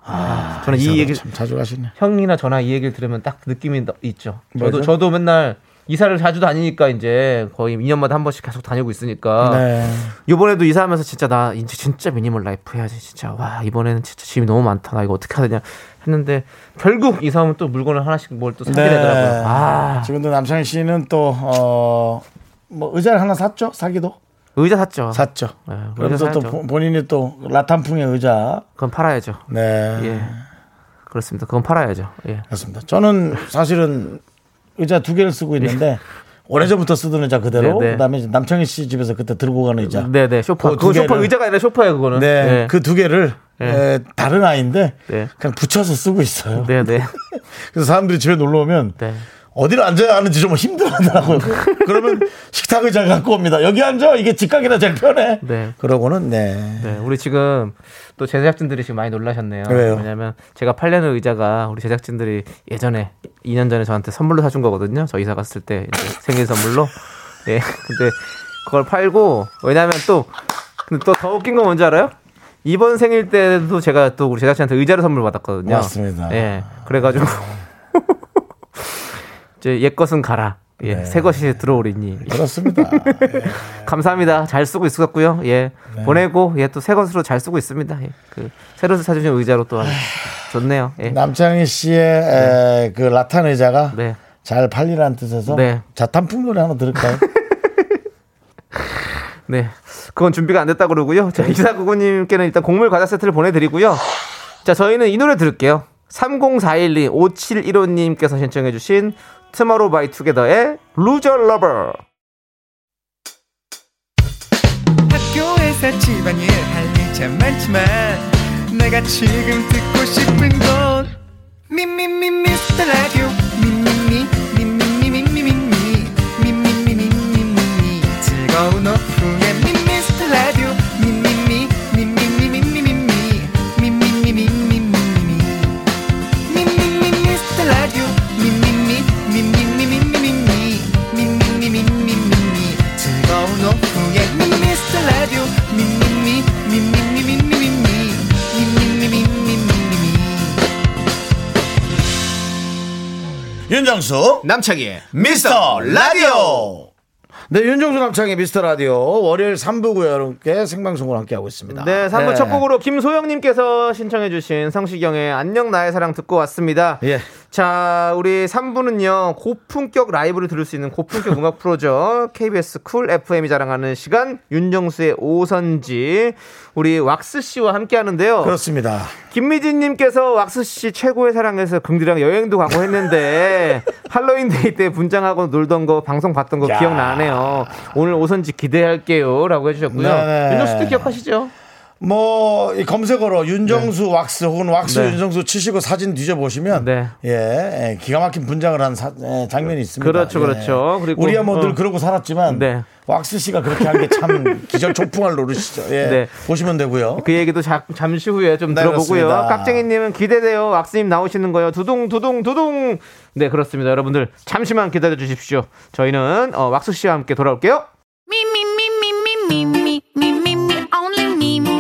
아, 저는 이 얘기 참 자주 가시네. 형이나 저나 이 얘기를 들으면 딱 느낌이 더 있죠. 저도 뭐죠? 저도 맨날 이사를 자주 다니니까 이제 거의 2년마다 한 번씩 계속 다니고 있으니까 네. 이번에도 이사하면서 진짜 나 이제 진짜 minimal life 해야지 진짜 와 이번에는 진짜 짐이 너무 많다 나 이거 어떻게 되냐 했는데 결국 이사하면 또 물건을 하나씩 뭘 또 사게 네. 되더라고요. 아 지금도 남창희 씨는 또, 어, 뭐 의자를 하나 샀죠? 사기도? 의자 샀죠. 샀죠. 네, 의자 또 본인이 또 라탄풍의 의자. 그건 팔아야죠. 네. 예 그렇습니다. 그건 팔아야죠. 예. 그렇습니다. 저는 사실은 의자 두 개를 쓰고 있는데 오래전부터 쓰던 의자 그대로 네, 네. 그다음에 남창희 씨 집에서 그때 들고 가는 의자. 네네 쇼파 그두 그거 쇼파 의자가 아니라 쇼파예요 그거는. 네, 예. 그두 개를 네. 에, 다른 아이인데 네. 그냥 붙여서 쓰고 있어요. 네네 그래서 사람들이 집에 놀러 오면 네. 어디를 앉아야 하는지 좀 힘들어하더라고요. 그러면 식탁 의자 갖고 옵니다. 여기 앉아 이게 직각이라 제일 편해. 네. 그러고는 네. 네, 우리 지금 또 제작진들이 지금 많이 놀라셨네요. 왜요? 왜냐면 제가 팔려는 의자가 우리 제작진들이 예전에 2년 전에 저한테 선물로 사준 거거든요. 저 이사 갔을 때 생일 선물로. 예. 근데 그걸 팔고 왜냐면 또 근데 또 더 웃긴 건 뭔지 알아요? 이번 생일 때도 제가 또 우리 제작진한테 의자를 선물 받았거든요. 맞습니다. 예. 그래가지고 이제 옛 것은 가라. 예. 네. 새 것이 들어오리니. 그렇습니다. 감사합니다. 잘 쓰고 있었고요. 예. 네. 보내고 예 또 새 것으로 잘 쓰고 있습니다. 예. 그 새로 사주신 의자로 또 아주 좋네요. 예. 남창희 씨의 에, 그 라탄 의자가 네. 잘 팔리라는 뜻에서 네. 자탄풍 노래 하나 들을까요? 네. 그건 준비가 안 됐다 그러고요. 자, 이사구구님께는 일단 곡물 과자 세트를 보내드리고요. 자, 저희는 이 노래 들을게요. 30412 5715님께서 신청해주신 투모로우 바이 투게더의 Loser Lover. 학교에서 집안일 할일참 많지만 내가 지금 듣고 싶은 건 미미미 미스터 라디오 미미미 미미미 미미미 미미미 미미미 즐거운 오후 윤정수 남창희의 미스터 라디오. 네, 윤정수 남창희의 미스터 라디오 월요일 3부고요. 여러분께 생방송으로 함께하고 있습니다. 네, 3부 첫 곡으로 김소영님께서 신청해주신 성시경의 안녕 나의 사랑 듣고 왔습니다. 예. 자, 우리 3부는요, 고품격 라이브를 들을 수 있는 고품격 음악 프로죠. KBS 쿨 FM이 자랑하는 시간, 윤정수의 오선지, 우리 왁스씨와 함께 하는데요. 그렇습니다. 김미진님께서 왁스씨 최고의 사랑에서 긍디랑 여행도 가고 했는데, 할로윈 데이 때 분장하고 놀던 거, 방송 봤던 거 야. 기억나네요. 오늘 오선지 기대할게요. 라고 해주셨고요. 윤정수도 기억하시죠? 뭐, 이 검색어로 윤정수 왁스 혹은 왁스 네. 윤정수 치시고 사진 뒤져 보시면 네. 예, 예, 기가 막힌 분장을 한 사- 예, 장면이 있습니다. 그렇죠, 예. 그렇죠. 그리고, 우리야 뭐늘 어. 그러고 살았지만 네. 왁스 씨가 그렇게 한 게 참 기절 초풍할 노릇이죠. 예. 네. 보시면 되고요. 그 얘기도 자- 잠시 후에 좀 네, 들어보고요. 그렇습니다. 깍쟁이님은 기대돼요. 왁스님 나오시는 거요. 두둥 두둥 두둥. 네 그렇습니다. 여러분들 잠시만 기다려 주십시오. 저희는 어, 왁스 씨와 함께 돌아올게요. Me,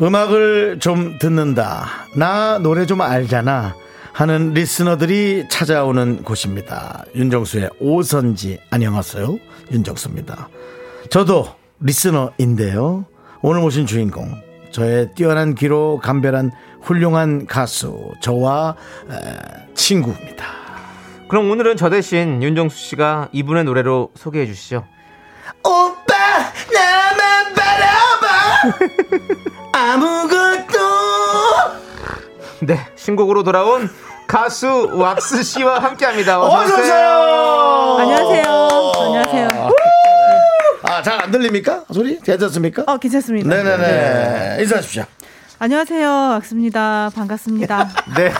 음악을 좀 듣는다. 나 노래 좀 알잖아 하는 리스너들이 찾아오는 곳입니다. 윤정수의 오선지. 안녕하세요. 윤정수입니다. 저도 리스너인데요. 오늘 모신 주인공 저의 뛰어난 귀로 감별한 훌륭한 가수 저와 에, 친구입니다. 그럼 오늘은 저 대신 윤정수 씨가 이분의 노래로 소개해 주시죠. 오빠 나만 바라봐 아무것도 네, 신곡으로 돌아온 가수 왁스 씨와 함께합니다. 어서 어서 오세요. 오세요 안녕하세요. 안녕하세요. 아 잘 안 들립니까 소리 괜찮습니까 어, 괜찮습니다. 네네네 인사하십시오 안녕하세요. 악수입니다. 반갑습니다. 네.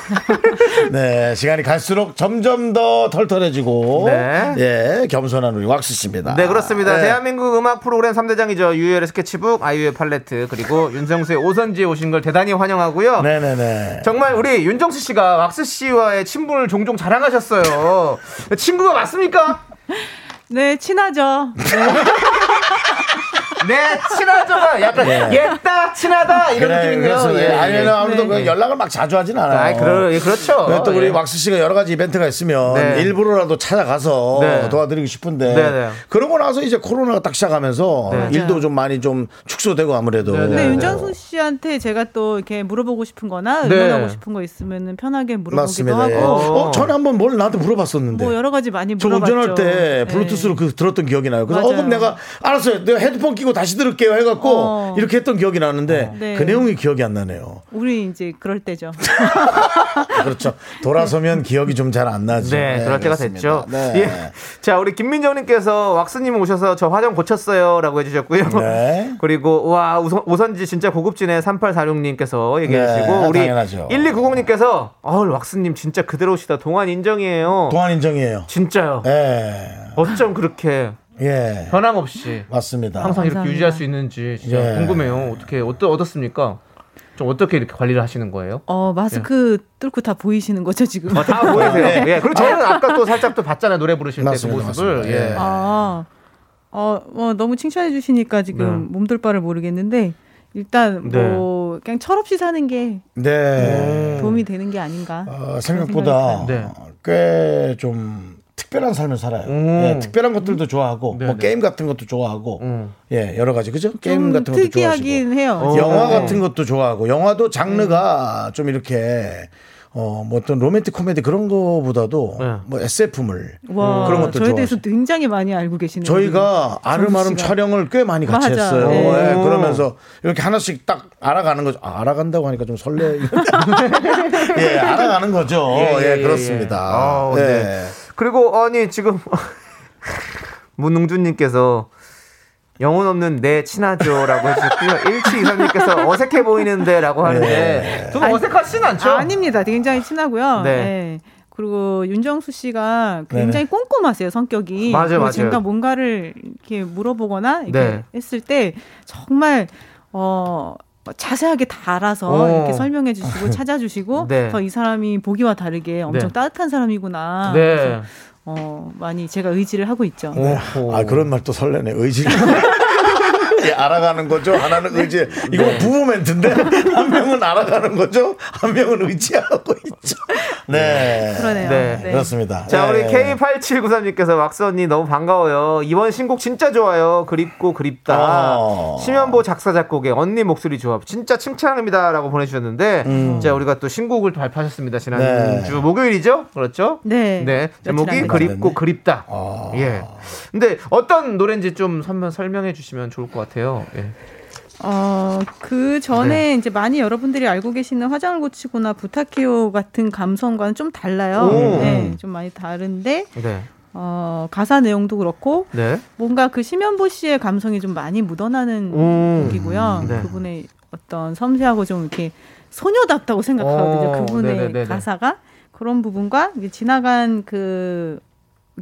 네 시간이 갈수록 점점 더 털털해지고 네. 예 겸손한 우리 왁스 씨입니다 네, 그렇습니다. 네. 대한민국 음악 프로그램 3대장이죠. 유열의 스케치북, 아이유의 팔레트, 그리고 윤정수의 오선지에 오신 걸 대단히 환영하고요. 네 네 네 정말 우리 윤정수 씨가 왁스 씨와의 친분을 종종 자랑하셨어요. 친구가 맞습니까? 네, 친하죠. 네, 친하죠가 약간 옛다, 친하다 이런 그래 느낌인데요. 그래서 예, 예, 아니 예. 아무래도 네. 그 연락을 막 자주 하진 않아요 아, 그러, 예, 그렇죠. 그리고 또 우리 예. 왁스 씨가 여러 가지 이벤트가 있으면 네. 일부러라도 찾아가서 네. 도와드리고 싶은데 네, 네. 그러고 나서 이제 코로나가 딱 시작하면서 네. 일도 좀 많이 좀 축소되고 아무래도 네, 근데 네. 윤정수 씨한테 제가 또 이렇게 물어보고 싶은 거나 네. 의논하고 싶은 거 있으면 편하게 물어보기도 맞습니다. 예. 하고 어, 전에 한번 뭘 나한테 물어봤었는데. 뭐 여러 가지 많이 저 물어봤죠. 운전할 때 네. 블루투스로 그 들었던 기억이 나요. 그래서 어, 맞아요. 그럼 내가 알았어요. 내가 헤드폰 끼고 다시 들을게요 해갖고 어. 이렇게 했던 기억이 나는데 네. 그 내용이 기억이 안 나네요. 우리 이제 그럴 때죠. 그렇죠. 돌아서면 기억이 좀 잘 안 나죠. 네, 그럴 때가 그렇습니다. 됐죠. 네. 예. 자, 우리 김민정님께서 왁스님 오셔서 저 화장 고쳤어요.라고 해주셨고요. 네. 그리고 와 우선, 오선지 진짜 고급지네 3846님께서 얘기해주시고 네, 우리 당연하죠. 1290님께서 어 왁스님 진짜 그대로시다 동안 인정이에요. 동안 인정이에요. 진짜요. 예. 어쩜 그렇게 예. 변함없이 맞습니다. 항상 이렇게 감사합니다. 유지할 수 있는지 진짜 예. 궁금해요. 어떻게 어떠 어떻습니까? 좀 어떻게 이렇게 관리를 하시는 거예요? 어, 마스크 뚫고 다 보이시는 거죠, 지금? 어, 다 보이세요. 예. 그리고 저는 아 까 또 살짝 또 봤잖아요 노래 부르실 때 그 모습을. 맞습니다. 예. 예. 아, 어, 어, 너무 칭찬해 주시니까 지금 네. 몸둘 바를 모르겠는데 일단 네. 뭐 그냥 철없이 사는 게 네. 도움이 되는 게 아닌가. 어, 생각보다 네. 꽤좀 특별한 삶을 살아요. 음. 예, 특별한 것들도 좋아하고 네, 뭐 네. 게임 같은 것도 좋아하고 음. 예 여러 가지 그죠? 게임 좀 같은 것도 좋아하시고 특이하긴 해요. 어. 영화 네. 같은 것도 좋아하고 영화도 장르가 좀 이렇게 어, 뭐 어떤 로맨틱 코미디 그런 거보다도 네. 뭐 SF물 와, 그런 것도 저에 대해서 좋아하시고. 굉장히 많이 알고 계시는 저희가 아름아름. 촬영을 꽤 많이 같이 맞아. 했어요. 네. 예, 그러면서 이렇게 하나씩 딱 알아가는 거죠. 아, 알아간다고 하니까 좀 설레. 예, 알아가는 거죠. 예, 예, 예, 그렇습니다. 예. 아, 예. 네. 그리고 아니 지금 문웅준님께서 영혼 없는 내 친하죠라고 해주셨고요. 1723님께서 어색해 보이는데라고 하는데 네. 좀 어색하진 않죠? 아닙니다. 굉장히 친하고요. 네. 네. 그리고 윤정수 씨가 굉장히 꼼꼼하세요 성격이. 맞아요, 맞아요. 제가 뭔가를 이렇게 물어보거나 이렇게 네. 했을 때 정말 어 자세하게 다 알아서 오. 이렇게 설명해 주시고 찾아주시고 네. 저이 사람이 보기와 다르게 엄청 네. 따뜻한 사람이구나. 네. 그래서 어 많이 제가 의지를 하고 있죠. 오호. 아, 그런 말 또 설레네. 의지. 예, 알아가는 거죠. 하나는 의지. 이거 부부 멘트인데 한 명은 알아가는 거죠. 한 명은 의지하고 있죠. 네. 그러네요. 네. 네. 그렇습니다. 자, 우리 예. K8793님께서 왁스 언니 너무 반가워요. 이번 신곡 진짜 좋아요. 그립고 그립다. 어. 심연보 작사 작곡의 언니 목소리 조합 진짜 칭찬합니다라고 보내주셨는데, 자 우리가 또 신곡을 또 발표하셨습니다. 지난 네. 주 목요일이죠, 그렇죠? 네. 네, 제목이 그립고 됐네. 그립다. 아. 예. 근데 어떤 노래인지 좀 한번 설명해 주시면 좋을 것 같아요. 예. 어, 그 전에 이제 많이 여러분들이 알고 계시는 화장을 고치거나 부탁해요 같은 감성과는 좀 달라요. 오. 네, 좀 많이 다른데, 네. 어, 가사 내용도 그렇고, 네. 뭔가 그 심연보 씨의 감성이 좀 많이 묻어나는 오. 곡이고요. 네. 그분의 어떤 섬세하고 좀 이렇게 소녀답다고 생각하거든요. 오, 그분의 네네네네. 가사가. 그런 부분과 지나간 그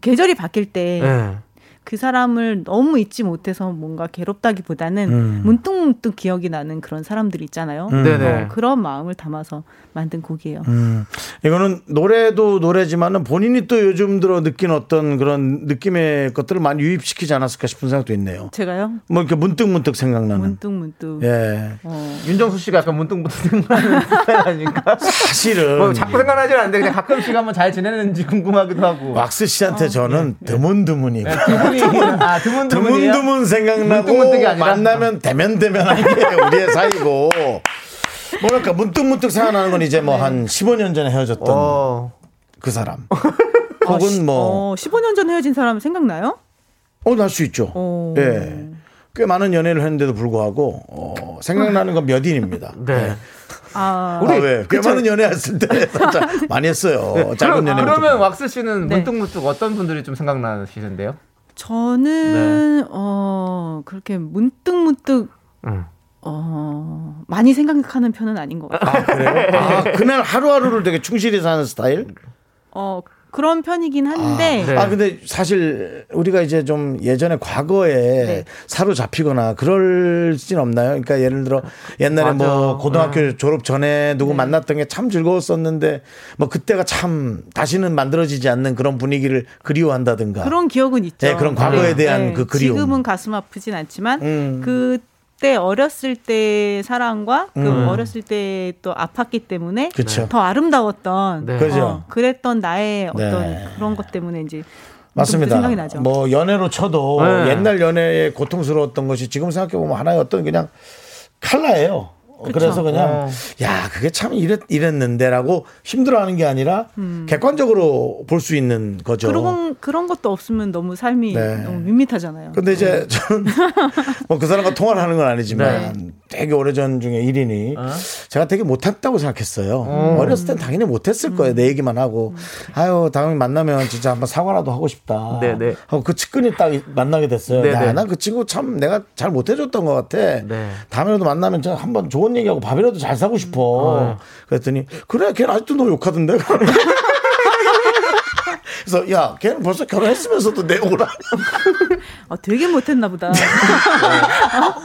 계절이 바뀔 때 네. 그 사람을 너무 잊지 못해서 뭔가 괴롭다기보다는 음. 문득문득 기억이 나는 그런 사람들 있잖아요. 음. 어, 그런 마음을 담아서 만든 곡이에요. 음, 이거는 노래도 노래지만은 본인이 또 요즘 들어 느낀 어떤 그런 느낌의 것들을 많이 유입시키지 않았을까 싶은 생각도 있네요. 제가요? 뭐 이렇게 문득문득 생각나는. 문득문득. 예. 어, 윤정수 씨가 약간 문득문득 생각나는 스타일 아닌가? 사실은 뭐 자꾸 생각나진 않는데 그냥 가끔씩 한번 잘 지내는지 궁금하기도 하고. 왁스 씨한테 저는 드문드문이고 두 분이 아 드문드문이에요. 드문 드문 생각나고? 만나면 대면 대면한 게 우리의 사이고 뭐랄까 문득 문득 생각나는 건 이제 뭐 한 15년 전에 헤어졌던 어. 그 사람 혹은 뭐 어, 15년 전 헤어진 사람 생각나요? 어, 날 수 있죠. 어. 예. 꽤 많은 연애를 했는데도 불구하고 어, 생각나는 건 몇 인입니다. 네. 아, 우리 왜? 꽤 많은 연애 했을 때 많이 했어요. 짧은 그럼, 연애. 그러면 왁스 씨는 네. 문득문득 어떤 분들이 좀 생각나시는데요? 저는 네. 어 그렇게 문득 문득 음. 어 많이 생각하는 편은 아닌 것 같아요. 그래요? 아, 그날 하루하루를 되게 충실히 사는 스타일? 어 그런 편이긴 한데 네. 아, 근데 사실 우리가 이제 좀 예전에 과거에 네. 사로잡히거나 그럴 진 없나요? 그러니까 예를 들어 옛날에 맞아. 뭐 고등학교 네. 졸업 전에 누구 만났던 게 참 즐거웠었는데 뭐 그때가 참 다시는 만들어지지 않는 그런 분위기를 그리워한다든가. 그런 기억은 있죠. 네, 그런 과거에 대한 그 그리움. 지금은 가슴 아프진 않지만 음. 그 때 어렸을 때 사랑과 그 음. 어렸을 때 또 아팠기 때문에 그쵸. 더 아름다웠던 네. 그죠. 어, 그랬던 나의 어떤 네. 그런 것 때문에 이제 맞습니다. 생각이 나죠. 뭐 연애로 쳐도 네. 옛날 연애의 고통스러웠던 것이 지금 생각해 보면 하나의 어떤 그냥 칼라예요. 그래서 그냥 어. 야 그게 참 이랬 이랬는데라고 힘들어하는 게 아니라 객관적으로 볼 수 있는 거죠. 음. 그런 그런 것도 없으면 너무 삶이 네. 너무 밋밋하잖아요. 근데 이제 저는 뭐 그 사람과 통화를 하는 건 아니지만 되게 오래전 중에 일인이 제가 되게 못했다고 생각했어요. 어렸을 땐 당연히 못했을 거예요. 내 얘기만 하고 아유 다음에 만나면 진짜 한번 사과라도 하고 싶다. 네네. 하고 그 측근이 딱 만나게 됐어요. 네네. 난그 친구 참 내가 잘 못해줬던 것 같아. 네. 다음에라도 만나면 저 한번 좋은 얘기하고 밥이라도 잘 사고 싶어. 그랬더니 그래 걔는 아직도 너 욕하던데. 그래서 야 걔는 벌써 결혼했으면서도 내 오라. 아, 되게 못했나 보다.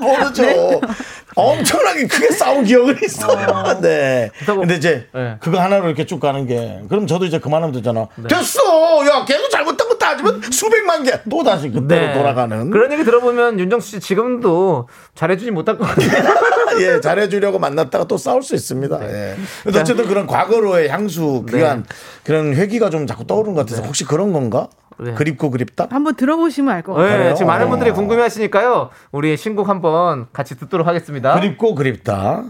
모르죠. 엄청나게 크게 싸운 기억은 있어요. 네. 그렇다고- 근데 이제 네. 그거 하나로 이렇게 쭉 가는 게 그럼 저도 이제 그만하면 되잖아. 됐어. 야, 계속 잘못한 거 따지면 수백만 개. 또 다시 그때로 돌아가는. 네. 그런 얘기 들어보면 윤정수 씨 지금도 잘해주지 못할 것 같아요. 예, 잘해주려고 만났다가 또 싸울 수 있습니다. 네. 예. 근데 어쨌든 그런 과거로의 향수, 귀한 그런 회기가 좀 자꾸 떠오르는 것 같아서 혹시 그런 건가? 네. 그립고 그립다? 한번 들어보시면 알 것 같아요. 네? 지금 많은 분들이 어. 궁금해 하시니까요. 우리 신곡 한번 같이 듣도록 하겠습니다. 그립고 그립다.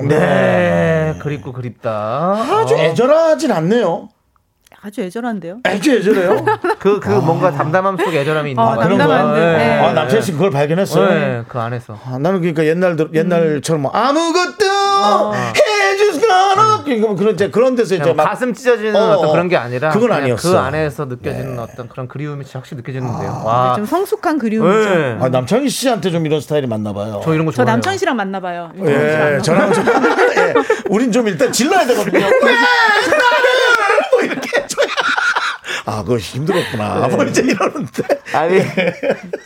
네, 그립고 그립다. 아주 애절하진 않네요. 아주 애절한데요. 아주 애절해요. 그, 그 뭔가 담담함 속에 애절함이 있는 어, 것 같아요. 그런 담담한 듯. 거예요. 네. 아, 남철 씨 그걸 발견했어요. 네, 그 안에서. 아, 나는 그러니까 옛날 옛날처럼 뭐 아무것도 어. 해줄 수가 없고 그런 이제 그런 데서 이제 그냥 막 가슴 찢어지는 어, 어, 떤 어. 그런 게 아니라 그건 그냥 아니었어. 그 안에서 느껴지는 어떤 그런 그리움이 확실히 느껴지는데요. 와, 좀 성숙한 그리움이죠. 네. 아, 남창희 씨한테 좀 이런 스타일이 맞나 봐요. 저 이런 거저 좋아해요. 남천 씨랑 만나 봐요. 예, 저랑 좀 예, 우린 좀 일단 질러야 되거든요. 왜 나를 뭐 이렇게 해줘야. 아, 그거 힘들었구나. 뭐 이제 이러는데. 아니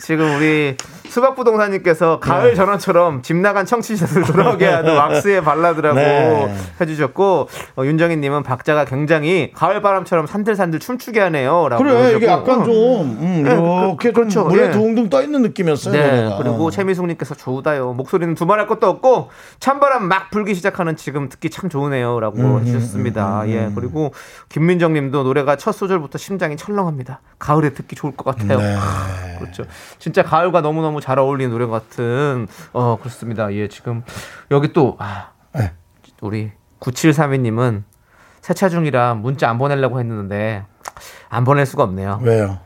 지금 우리 수박부동산님께서 가을 네. 전원처럼 집 나간 청취자들 돌아오게 하는 왁스에 발라드라고 네. 해주셨고 어, 윤정희님은 박자가 굉장히 가을 바람처럼 산들산들 춤추게 하네요라고 그래 이게 해주셨고. 약간 좀 음, 네, 이렇게 그- 그렇죠. 좀 물에 예. 둥둥 떠 있는 느낌이었어요. 네, 노래가. 그리고 어. 최미숙님께서 좋다요. 목소리는 두말할 것도 없고 찬바람 막 불기 시작하는 지금 듣기 참 좋으네요라고 음, 해주셨습니다. 예, 그리고 김민정님도 노래가 첫 소절부터 심장이 철렁합니다. 가을에 듣기 좋을 것 같아요. 네. 그렇죠. 진짜 가을과 너무 너무 잘 어울리는 노래 같은 어 그렇습니다. 예, 지금 여기 또 아, 네. 우리 9732님은 세차 중이라 문자 안 보내려고 했는데 안 보낼 수가 없네요. 왜요?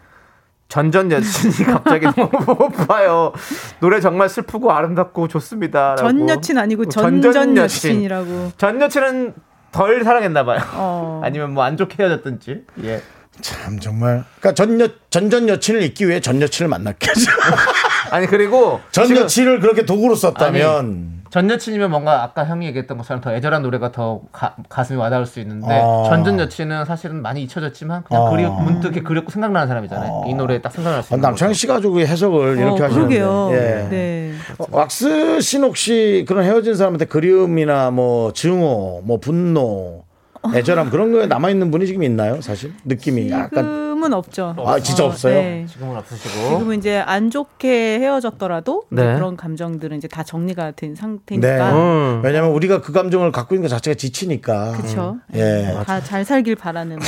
전전 여친이 갑자기 너무 고파요. 노래 정말 슬프고 아름답고 좋습니다. 전 여친 아니고 전전 여친이라고. 전 여친은 덜 사랑했나 봐요. 어. 아니면 뭐 안 좋게 헤어졌든지. 예. 참 정말. 그러니까 전 여, 전전 여친을 잊기 위해 전 여친을 만났게 하죠. 아니 그리고 전 여친을 그렇게 도구로 썼다면 전 여친이면 뭔가 아까 형이 얘기했던 것처럼 더 애절한 노래가 더 가, 가슴이 와닿을 수 있는데 어. 전전 여친은 사실은 많이 잊혀졌지만 그냥 어. 그리 문득 이렇게 그립고 생각나는 사람이잖아요. 이 노래에 딱 생각날 수 어, 있는 남창희. 씨가 좀 해석을 이렇게 어, 하시는데. 그러게요. 예. 네. 어, 왁스 씨는 혹시 그런 헤어진 사람한테 그리움이나 뭐 증오, 뭐 분노, 애절함 그런 거에 남아 있는 분이 지금 있나요? 사실 느낌이 약간 지금은 없죠. 아 진짜 어, 없어요. 네. 지금은 없으시고. 지금은 이제 안 좋게 헤어졌더라도 네. 그런 감정들은 이제 다 정리가 된 네. 상태니까 음. 왜냐면 우리가 그 감정을 갖고 있는 것 자체가 지치니까. 그렇죠. 예. 다 잘 살길 바라는.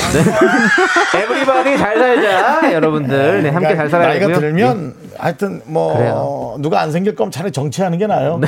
에브리바디 잘 살자 여러분들. 네, 함께 그러니까 잘 살아야 나이가 되고요. 들면 하여튼 뭐 그래요. 누가 안 생길 거면 차라리 정치하는 게 나아요.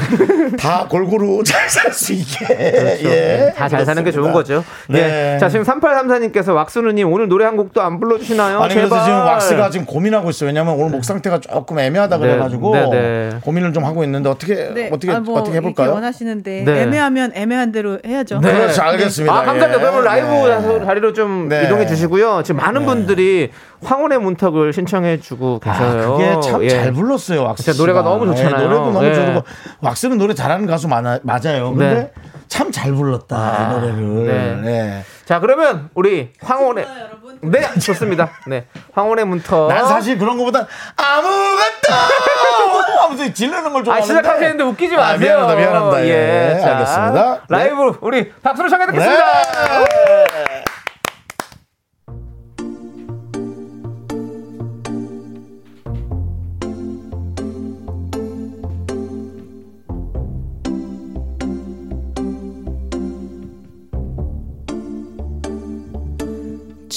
다 골고루 잘 살 수 있게. 그렇죠. 예. 다잘 사는 게 좋은. 거죠. 네. 예. 자, 지금 3834님께서 왁스누님 오늘 노래 한 곡도 안 불러주 시나요? 아니 그래서 제발. 지금 왁스가 지금 고민하고 있어요. 왜냐면 오늘 목 상태가 조금 애매하다 네, 그래가지고 네, 네. 고민을 좀 하고 있는데 어떻게 네. 어떻게 아, 뭐 어떻게 해볼까요? 원하시는데 네. 애매하면 애매한 대로 해야죠. 네. 그렇죠, 알겠습니다. 아, 감사합니다. 예. 그러면 라이브 네. 자리로 좀 네. 이동해 주시고요. 지금 많은 분들이 황혼의 문턱을 신청해 주고 아, 계셔요. 그게 참 예. 잘 불렀어요. 왁스 진짜 노래가. 너무 좋잖아요. 예, 노래도 너무 예. 좋고 왁스는 노래 잘하는 가수 많아, 맞아요. 근데 네. 참잘 불렀다 이 노래를. 네. 네. 자, 그러면 우리 황혼의 네, 좋습니다. 네. 황혼의 문턱. 난 사실 그런 거보다 아무것도 하면서 지르는 걸 아, 좋아하는데. 시작하시는데 웃기지 아, 마세요. 미안합니다, 미안합니다. 예, 자, 알겠습니다. 네. 라이브 우리 박수로 청해 네. 듣겠습니다.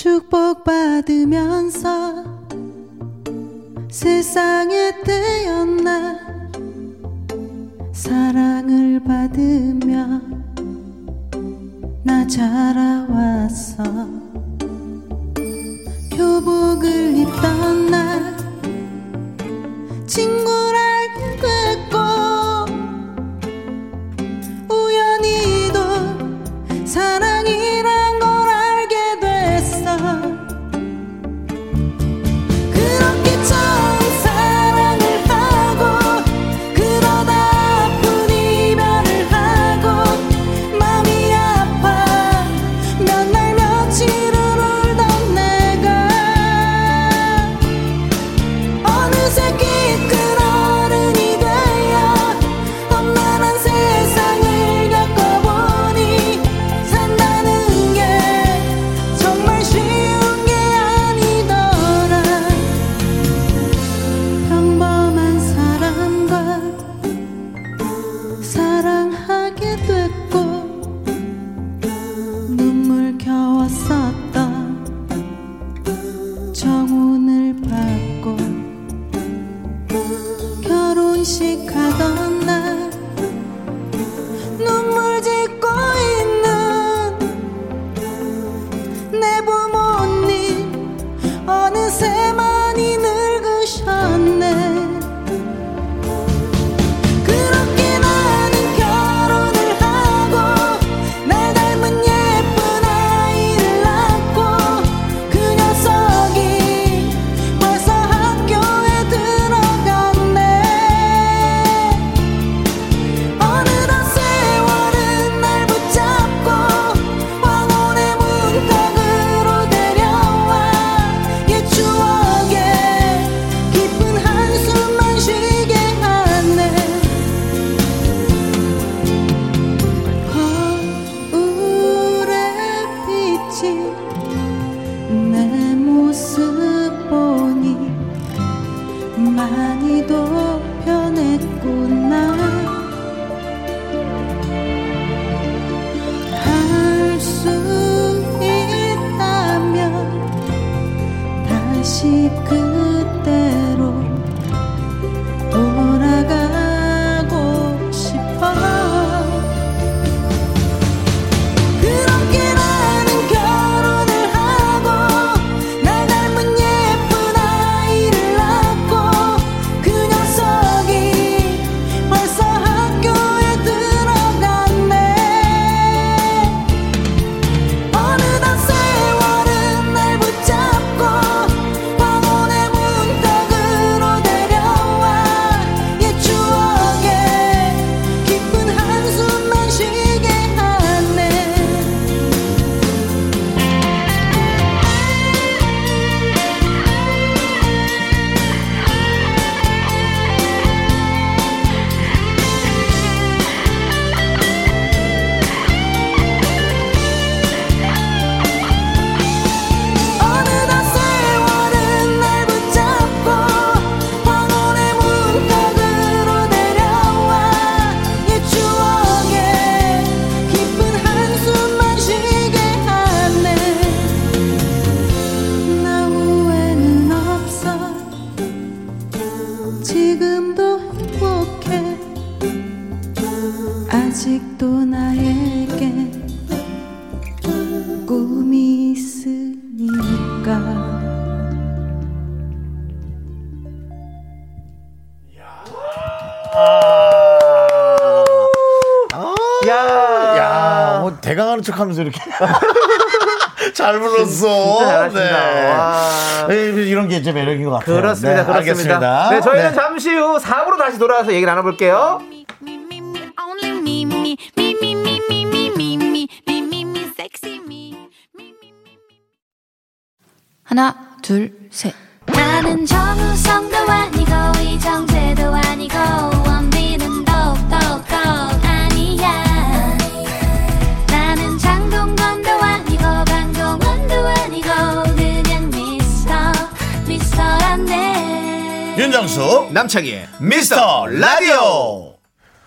축복받으면서 세상에 태어나 사랑을 받으며 나 자라왔어. 교복을 입던 날 친구랄 됐고 우연히도 사랑이란 Sikh 게 이제 매력인 것 같아요. 그렇습니다. 네, 그렇습니다. 알겠습니다. 네, 저희는 네. 잠시 후 4부로 다시 돌아와서 얘기 나눠볼게요. 하나, 둘, 셋. 나는 정우성도 아니고 이정재도 아니고 윤정수 남창희의 미스터 라디오.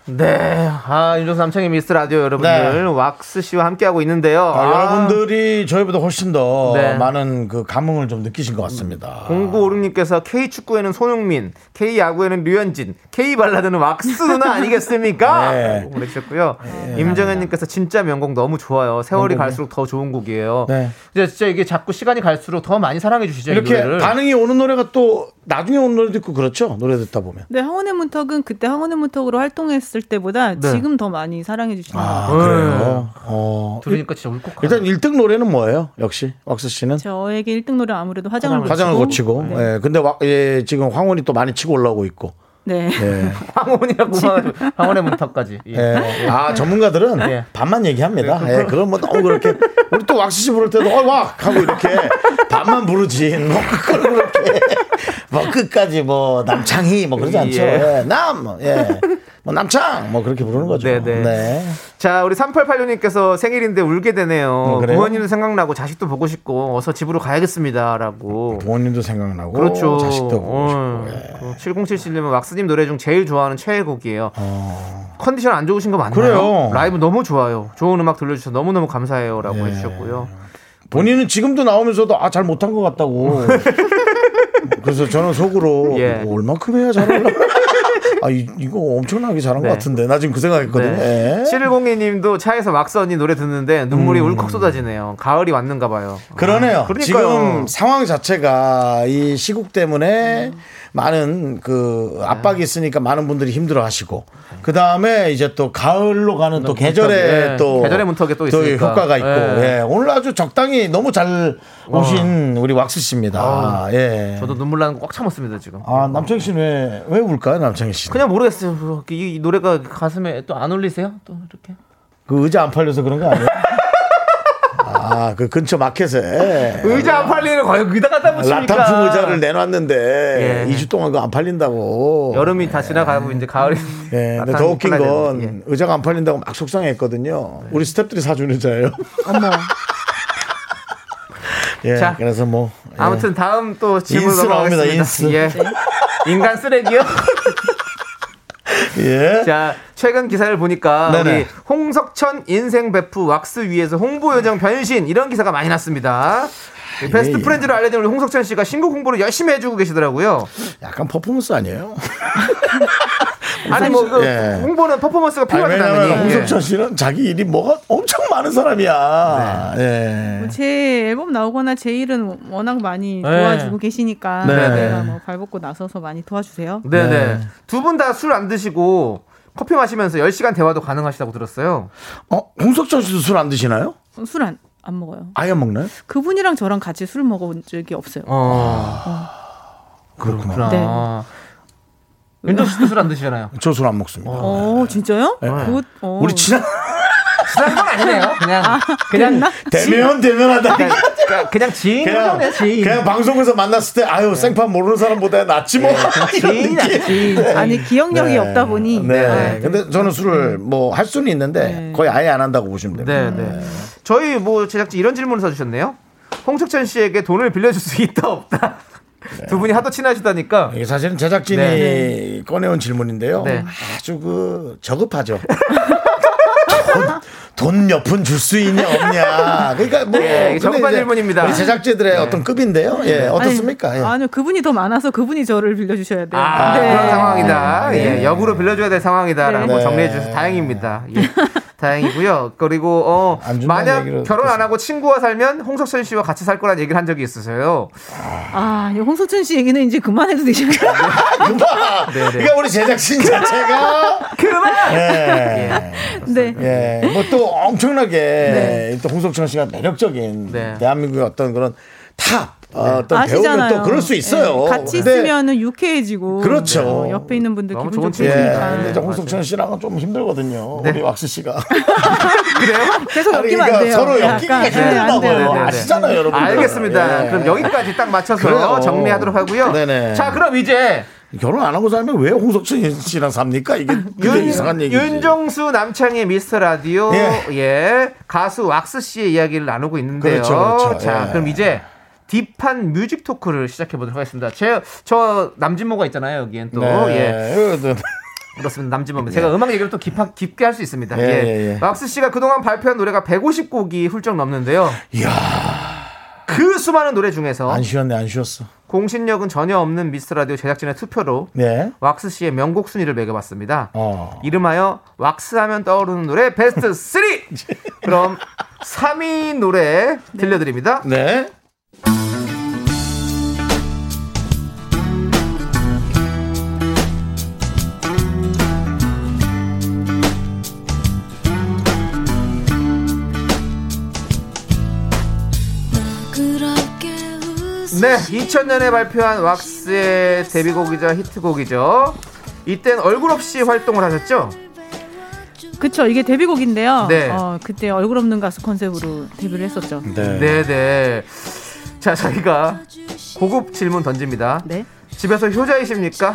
네. 아, 윤정수 남창의 미스터 라디오 여러분들. 네. 왁스 씨와 함께하고 있는데요. 아, 아, 여러분들이 저희보다 훨씬 더 네. 많은 그 감흥을 좀 느끼신 것 같습니다. 0956님께서 K축구에는 손흥민, K야구에는 류현진, K발라드는 왁스 누나 아니겠습니까? 네. 보내주셨고요. 임정현님께서 진짜 명곡 너무 좋아요. 세월이 갈수록 더 좋은 곡이에요. 네. 이제 진짜 이게 자꾸 시간이 갈수록 더 많이 사랑해 주시죠. 이 이렇게. 반응이 오는 노래가 또 나중에 오는 노래도 있고 그렇죠. 노래 듣다 보면. 네, 항원의 문턱은 그때 항원의 문턱으로 활동했을 때보다 네. 지금 더 많이 사랑해 주시는 것 아, 같아요. 그래요. 어. 들으니까 진짜 울컥하네. 일단 1등 노래는 뭐예요? 역시 왁스 씨는 저에게 1등 노래 아무래도 화장을 고치고. 화장을 고치고. 네. 예. 근데 와, 예, 지금 황혼이 또 많이 치고 올라오고 있고. 네. 예. 황혼이라고 황혼의 문턱까지. 예. 예. 아 전문가들은 예. 반만 얘기합니다. 예, 그건 뭐 너무 그렇게 우리 또 왁스 씨 부를 때도 어왁 하고 이렇게 반만 부르지. 뭐 그렇게 뭐 끝까지 뭐 남창희 뭐 그러지 않죠. 예. 예. 남 예. 뭐 남창 뭐 그렇게 부르는 거죠. 네네. 네. 자, 우리 3886님께서 생일인데 울게 되네요. 음, 그래요? 부모님도 생각나고 자식도 보고 싶고 어서 집으로 가야겠습니다라고. 부모님도 생각나고 그렇죠. 자식도 보고 싶고. 어, 예. 그 7077님은 왁스님 노래 중 제일 좋아하는 최애곡이에요. 컨디션 안 좋으신 거 맞나요? 어. 그래요. 라이브 너무 좋아요. 좋은 음악 들려주셔서 너무 너무 감사해요라고 예. 해주셨고요. 본인은 지금도 나오면서도 아 잘 못한 것 같다고. 그래서 저는 속으로 예. 뭐 얼만큼 해야 잘하나. 아 이, 이거 엄청나게 잘한 네. 것 같은데 나 지금 그 생각했거든요. 네. 예. 7102님도 차에서 왁스 언니 노래 듣는데 눈물이 울컥 쏟아지네요. 가을이 왔는가 봐요. 음. 그러네요. 아. 지금 상황 자체가 이 시국 때문에 많은 그 압박이 있으니까 많은 분들이 힘들어하시고 그 다음에 이제 또 가을로 가는 또 계절에 예. 또 계절의 문턱에 또 있으니까. 효과가 있고 예. 예. 오늘 아주 적당히 너무 잘 오신 우리 왁스 씨입니다. 아, 예. 저도 눈물 나는 거 꽉 참았습니다 지금. 아 남창희 씨는 왜, 왜 울까요, 남창희 씨? 그냥 모르겠어요. 이, 이 노래가 가슴에 또 안 울리세요? 또 이렇게. 그 의자 안 팔려서 그런 거 아니에요? 아, 그 근처 마켓에 의자 안 팔리는 거의 여기다 갖다 붙입니까? 라탄풍 의자를 내놨는데 예. 2주 동안 그거 안 팔린다고. 여름이 다 지나가고 이제 가을이. 예, 근데 더 웃긴 건 의자가 안 팔린다고 막 속상했거든요. 우리 스탭들이 사준 의자예요. 어머. 예, 자, 그래서 뭐 예. 아무튼 다음 또 질문 인스 나옵니다. 인스. 예. 인간 쓰레기요? 예. 자, 최근 기사를 보니까 네네. 우리 홍석천 인생 베프 왁스 위에서 홍보 요정 변신 이런 기사가 많이 났습니다. 이 베스트 예, 예. friends로 알려진 우리 홍석천 씨가 신곡 홍보를 열심히 해주고 계시더라고요. 약간 퍼포먼스 아니에요? 아니 뭐 그 예. 홍보는 퍼포먼스가 왜냐면 않느니. 홍석천 씨는 자기 일이 뭐가 엄청 많은 사람이야. 예. 제 앨범 나오거나 제 일은 워낙 많이 네. 도와주고 계시니까 네. 내가 뭐 발벗고 나서서 많이 도와주세요. 네네. 네. 두 분 다 술 안 드시고 커피 마시면서 10시간 대화도 가능하시다고 들었어요. 어, 홍석천 씨도 술 안 드시나요? 술 안 안 먹어요. 아예 안 먹나요? 그분이랑 저랑 같이 술 먹어본 적이 없어요. 어. 그렇구나. 네. 아. 윤정 씨도 술 안 드시잖아요. 저 술 안 먹습니다. 어, 진짜요? 네. 그것, 어. 우리 친한 친한 건 아니네요. 그냥 그냥 대면 대면하다. 그냥, 그냥, 그냥 지인 그냥, 지인. 그냥 방송에서 만났을 때 아유 생판 모르는 사람보다 낫지 뭐 이런 지인이 느낌. 아니야, 지인. 아니 기억력이 네. 없다 보니 네. 아, 근데 저는 술을 뭐 할 수는 있는데 네. 거의 아예 안 한다고 보시면 됩니다. 네, 네. 저희 뭐 제작진 이런 질문을 써주셨네요. 홍석천 씨에게 돈을 빌려줄 수 있다 없다. 두 분이 하도 친하시다니까. 이게 사실은 제작진이 네. 꺼내온 질문인데요. 네. 아주 그 저급하죠. 돈 몇 푼 줄 수 있냐 없냐. 그러니까 뭐 예, 근데 정반 이제 질문입니다. 우리 제작진들의 네. 어떤 급인데요. 예, 어떻습니까? 예. 아니, 아니요, 그분이 더 많아서 그분이 저를 빌려주셔야 돼요. 아, 네. 그런 상황이다. 네. 예, 역으로 빌려줘야 될 상황이다라고 네. 정리해 주셔서 다행입니다. 예, 다행이고요. 그리고 어, 만약 결혼 안. 하고 친구와 살면 홍석천 씨와 같이 살 거란 얘기를 한 적이 있으세요. 아, 이 홍석천 씨 얘기는 이제 그만해도 되시나요? 그만. 네, 네. 그러니까 우리 제작진 자체가 그만. 예. 네. 예. 뭐또 엄청나게 또 홍석천 씨가 매력적인 네. 대한민국의 어떤 그런 탑 어, 떤 아시잖아요. 배우면 또 그럴 수 있어요. 네, 같이 근데 있으면은 유쾌해지고. 그렇죠. 어, 옆에 있는 분들 기분 좋은 좋게 예. 근데 홍석천 씨랑은 좀 힘들거든요. 네. 우리 왁스 씨가. 계속 아니, 엮이면 안 그러니까 돼요. 서로 약간. 엮이기가 네, 안 돼요. 힘들다고요. 네네네. 아시잖아요, 여러분. 알겠습니다. 예. 그럼 여기까지 딱 맞춰서 그래요. 정리하도록 하고요. 네네. 자, 그럼 이제 결혼 안 하고 살면 왜 홍석천 씨랑 삽니까? 이게 굉장히 이상한 얘기지. 윤정수 남창의 미스터 라디오 예. 예. 가수 왁스 씨의 이야기를 나누고 있는데요. 그렇죠, 그렇죠. 자, 예. 그럼 이제 딥한 뮤직 토크를 시작해 보도록 하겠습니다. 제 저 남진모가 있잖아요, 여기엔 또. 예. 네. 예. 그렇습니다. 남진모입니다. 제가 음악 얘기를 또 깊하, 깊게 할 수 있습니다. 예, 예. 예, 예. 왁스 씨가 그동안 발표한 노래가 150곡이 훌쩍 넘는데요. 이야. 그 수많은 노래 중에서 안 쉬었네, 안 쉬었어. 공신력은 전혀 없는 미스터 라디오 제작진의 투표로 네. 왁스 씨의 명곡 순위를 매겨봤습니다. 어. 이름하여 왁스 하면 떠오르는 노래 베스트 3! 그럼 3위 노래 들려드립니다. 네. 네, 2000년에 발표한 왁스의 데뷔곡이자 히트곡이죠. 이땐 얼굴 없이 활동을 하셨죠? 그쵸. 이게 데뷔곡인데요. 네. 어, 그때 얼굴 없는 가수 컨셉으로 데뷔를 했었죠. 네. 네 네. 자, 저희가 고급 질문 던집니다. 네. 집에서 효자이십니까?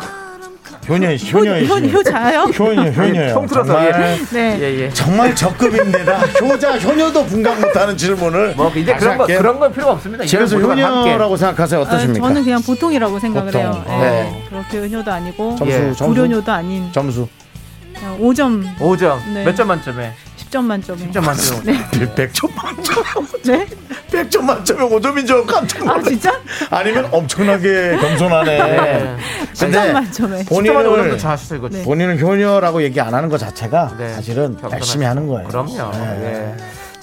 효녀, 효녀, 효, 효자요? 효녀, 효녀요. 통틀어서, 정말, 네. 예, 예. 정말 적급인데다 효자, 효녀도 분간 못하는 질문을. 뭐, 이제 그런 거. 그런 건 필요 없습니다. 함께. 효녀라고 생각하세요? 아, 어떠십니까? 저는 그냥 보통이라고 생각을 보통. 해요. 예. 네. 그렇게 은효도 아니고 점수, 예. 점수. 불효녀도 아닌 점수. 그냥 5점 5점. 네. 몇점 만점에? 10점 만점에. 10점 만점. 네. 100점 만점. 네? 100점 만점에 5점인 줄 깜짝 아 놀랐네. 진짜? 아니면 엄청나게 겸손하네. 네. 10점 만점에. 10점 만점 본인을, 잘 하셨어요, 이거. 네. 본인은 효녀라고 얘기 안 하는 것 자체가 네. 사실은 겸손하시죠. 열심히 하는 거예요. 그럼요. 네.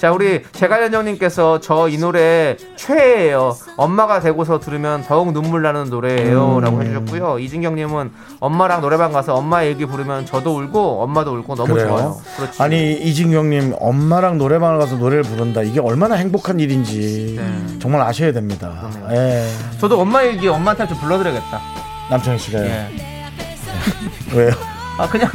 예. 자, 우리 제갈연정님께서 저 이 노래 최애예요. 엄마가 되고서 들으면 더욱 눈물 나는 노래예요. 라고 해주셨고요. 이진경님은 엄마랑 노래방 가서 엄마 얘기 부르면 저도 울고 엄마도 울고 너무 그래요? 좋아요. 그렇지. 아니 이진경님 엄마랑 노래방을 가서 노래를 부른다 이게 얼마나 행복한 일인지 네. 정말 아셔야 됩니다. 예. 저도 엄마 얘기 엄마한테 좀 불러드려야겠다. 남창희 씨가요. 예. 왜요? 아, 그냥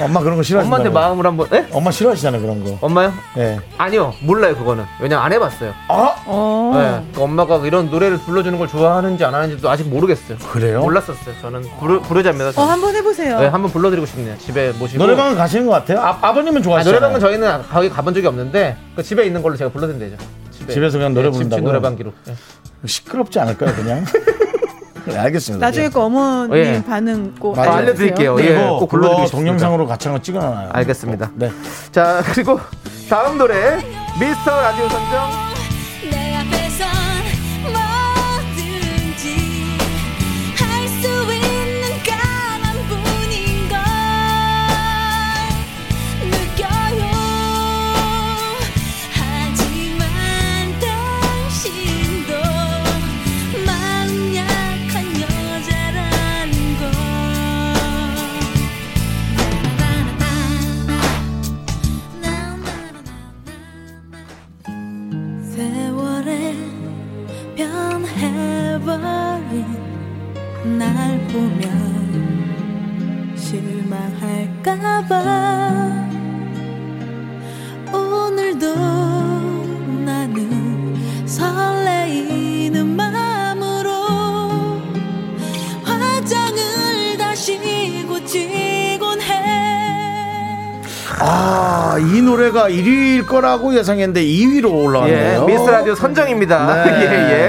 엄마 그런 거 싫어하시나요? 엄마한테 마음을 한번, 예? 엄마 싫어하시잖아요 그런 거. 엄마요? 예. 아니요. 몰라요, 그거는. 왜냐면 안 해봤어요. 아 어. 네. 그 엄마가 이런 노래를 불러주는 걸 좋아하는지 안 하는지도 아직 모르겠어요. 그래요? 몰랐었어요. 저는 부르, 부르자입니다. 어 저는. 한번 해보세요. 네, 한번 불러드리고 싶네요. 집에 모시고. 노래방은 가시는 것 같아요. 아, 아버님은 아, 좋아하시잖아요. 노래방은 저희는 거기 가본 적이 없는데 그 집에 있는 걸로 제가 불러드리면 되죠. 집에. 집에서 그냥 노래 네, 집- 집 부른다고요? 노래방기로. 네. 시끄럽지 않을까요 그냥? 네, 알겠습니다. 나중에 그 어머님 예. 반응 꼭 맞아요. 알려드릴게요. 그리고 예, 꼭 그거 불러드리고. 동영상으로 같이 한번 찍어놔요. 알겠습니다. 네. 자 그리고 다음 노래 미스터 라디오 선정 날 보면 실망할까봐. 오늘도 나는 설 아, 이 노래가 1위일 거라고 예상했는데 2위로 예, 올라왔네요. 미스터 라디오 선정입니다. 네. 예,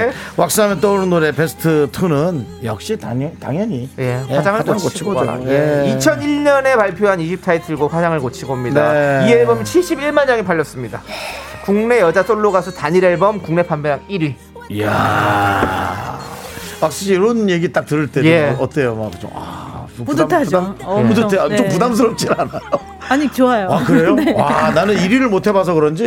예. 왁스하면 떠오르는 노래 베스트 2는 역시 당연, 당연히 예, 예, 화장을 화장 고치고죠. 예. 예. 2001년에 발표한 2집 타이틀곡 화장을 고치고입니다. 네. 이 앨범 71만 장이 팔렸습니다. 국내 여자 솔로 가수 단일 앨범 국내 판매량 1위. 이야. 박수 씨 이런 얘기 딱 들을 때도 예. 어때요? 막 좀, 아, 좀 뿌듯하죠. 부담, 뿌듯해. 아, 좀 네. 부담스럽진 않아요. 아니 좋아요. 아, 그래요? 네. 와, 나는 1위를 못 해봐서 그런지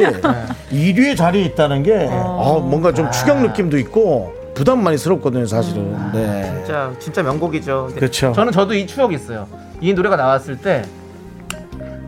2위에 자리에 있다는 게 아, 뭔가 좀 추격 느낌도 있고 부담 많이 스럽거든요, 사실은. 네. 진짜 진짜 명곡이죠. 그렇죠. 저는 저도 이 추억이 있어요. 이 노래가 나왔을 때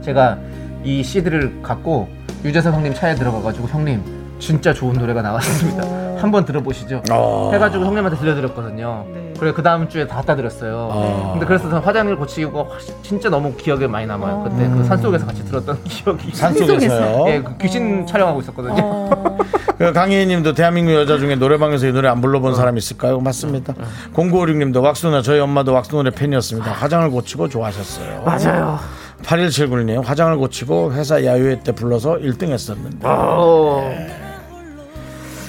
제가 이 CD를 갖고 유재석 형님 차에 들어가가지고 형님 진짜 좋은 노래가 나왔습니다. 한번 들어보시죠. 어. 해가지고 형님한테 들려드렸거든요. 네. 그래 그 다음 주에 다 갖다 드렸어요. 어. 근데 그래서 화장을 고치고 진짜 너무 기억에 많이 남아요. 그때 그 산속에서 같이 들었던 기억이. 산속에서요. 예, 그 귀신 촬영하고 있었거든요. 어, 그 강희애 님도 대한민국 여자 중에 노래방에서 이 노래 안 불러본 사람 있을까요? 맞습니다. 0956 님도 왁스 누나, 저희 엄마도 왁스 노래 팬이었습니다. 화장을 고치고 좋아하셨어요. 맞아요. 8179님, 화장을 고치고 회사 야유회 때 불러서 1등 했었는데. 어.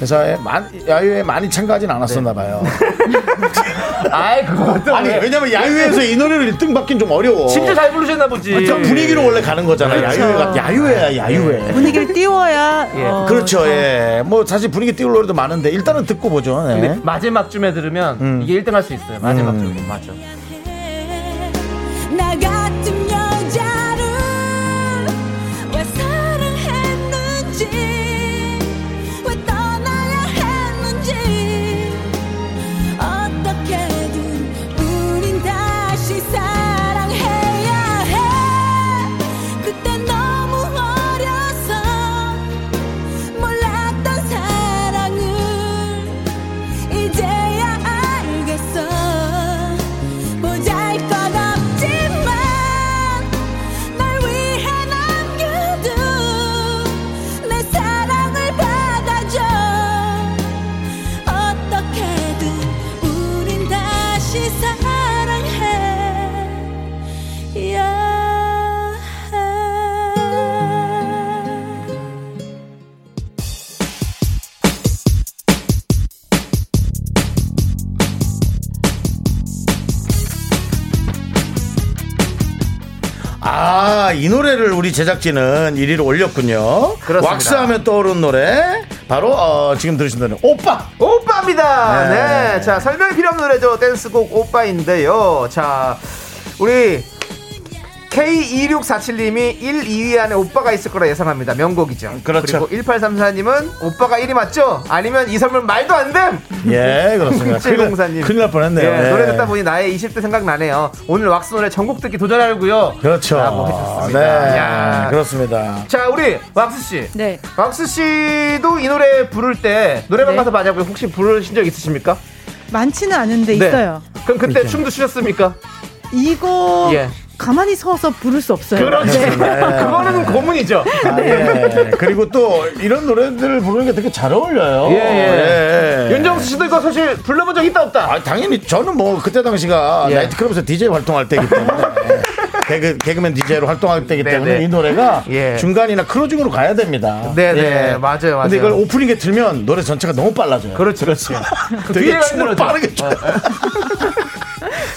회사에 많, 야유회 많이 참가하진 않았었나 봐요. 아이 그것도 아니, 왜- 왜냐면 야유회에서 이 노래를 1등 받긴 좀 어려워. 진짜 잘 부르셨나 보지. 그 분위기로 원래 가는 거잖아. 야유회가. 야유회야, 야유회. 분위기를 띄워야 예. 어, 그렇죠, 예. 뭐 사실 분위기 띄울 노래도 많은데 일단은 듣고 보죠. 네. 근데 마지막쯤에 들으면 음. 이게 1등 할 수 있어요. 마지막쯤에. 음. 맞아. 이 노래를 우리 제작진은 1위로 올렸군요. 그렇습니다. 왁스하면 떠오르는 노래. 바로, 어, 지금 들으신 노래. 오빠! 오빠입니다. 네. 네. 자, 설명이 필요 없는 노래죠. 댄스곡 오빠인데요. 자, 우리 K2647님이 1, 2위 안에 오빠가 있을 거라 예상합니다. 명곡이죠. 그렇죠. 그리고 1834님은 오빠가 1위 맞죠? 아니면 이 선물 말도 안 됨! 예, 그렇습니다. 큰일, 날- 704님. 큰일 날 뻔했네요. 예, 예. 노래 듣다 보니 나의 20대 생각나네요. 오늘 왁스 노래 전곡 듣기 도전하려고요. 그렇죠. 라고 해줬습니다. 네, 야. 그렇습니다. 자, 우리 왁스 씨. 네. 왁스 씨도 이 노래 부를 때 노래방 네. 가서 만약에 혹시 부르신 적 있으십니까? 많지는 않은데 네. 있어요. 그럼 그때 춤도 추셨습니까? 이거 예. 가만히 서서 부를 수 없어요. 그렇죠. 네. 그거는 고문이죠. 아, 예. 그리고 또 이런 노래들을 부르는 게 되게 잘 어울려요. 예, 예. 예. 윤정수 씨도 이거 사실 불러본 적 있다 없다. 아, 당연히 저는 뭐 그때 당시가 예. 나이트클럽에서 DJ 활동할 때이기 때문에 개그, 개그맨 DJ로 활동할 때이기 네, 때문에 네. 이 노래가 예. 중간이나 클로징으로 가야 됩니다. 네, 네. 맞아요, 맞아요. 근데 이걸 오프닝에 들면 노래 전체가 너무 빨라져요. 그렇죠, 그렇죠. 되게 뒤에 춤을. 빠르게 춰요.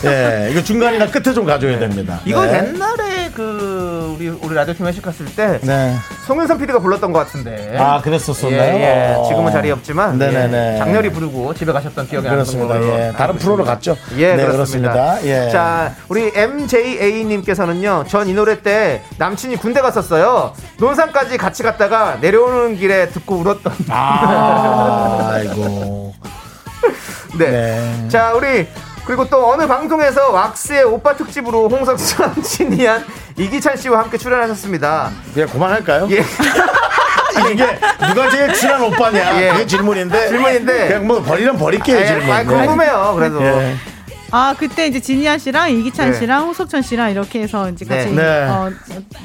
예, 이거 중간이나 끝에 좀 가줘야 됩니다. 이거 네. 옛날에 그 우리 우리 라디오 팀 회식 갔을 때 네. 송윤선 PD가 불렀던 것 같은데. 아, 그랬었었나요? 예, 예. 어. 지금은 자리 없지만 네네네. 예. 장렬히 부르고 집에 가셨던 기억이 나는 그렇습니다. 걸로 예. 다른 알고 프로로. 갔죠. 예, 네, 그렇습니다. 그렇습니다. 예. 자, 우리 MJA님께서는요, 전 이 노래 때 남친이 군대 갔었어요. 논산까지 같이 갔다가 내려오는 길에 듣고 울었던. 아, 아이고. 네. 네. 자, 우리 그리고 또 어느 방송에서 왁스의 오빠 특집으로 홍석천, 신이한, 이기찬 씨와 함께 출연하셨습니다. 그냥 그만할까요? 예. 이게 누가 제일 친한 오빠냐? 예. 그게 질문인데. 질문인데. 그냥 뭐 버리면 버릴게요, 예, 질문. 아, 궁금해요. 그래도. 예. 아 그때 이제 진희아 씨랑 이기찬 네. 씨랑 홍석천 씨랑 이렇게 해서 이제 같이 네. 네. 어,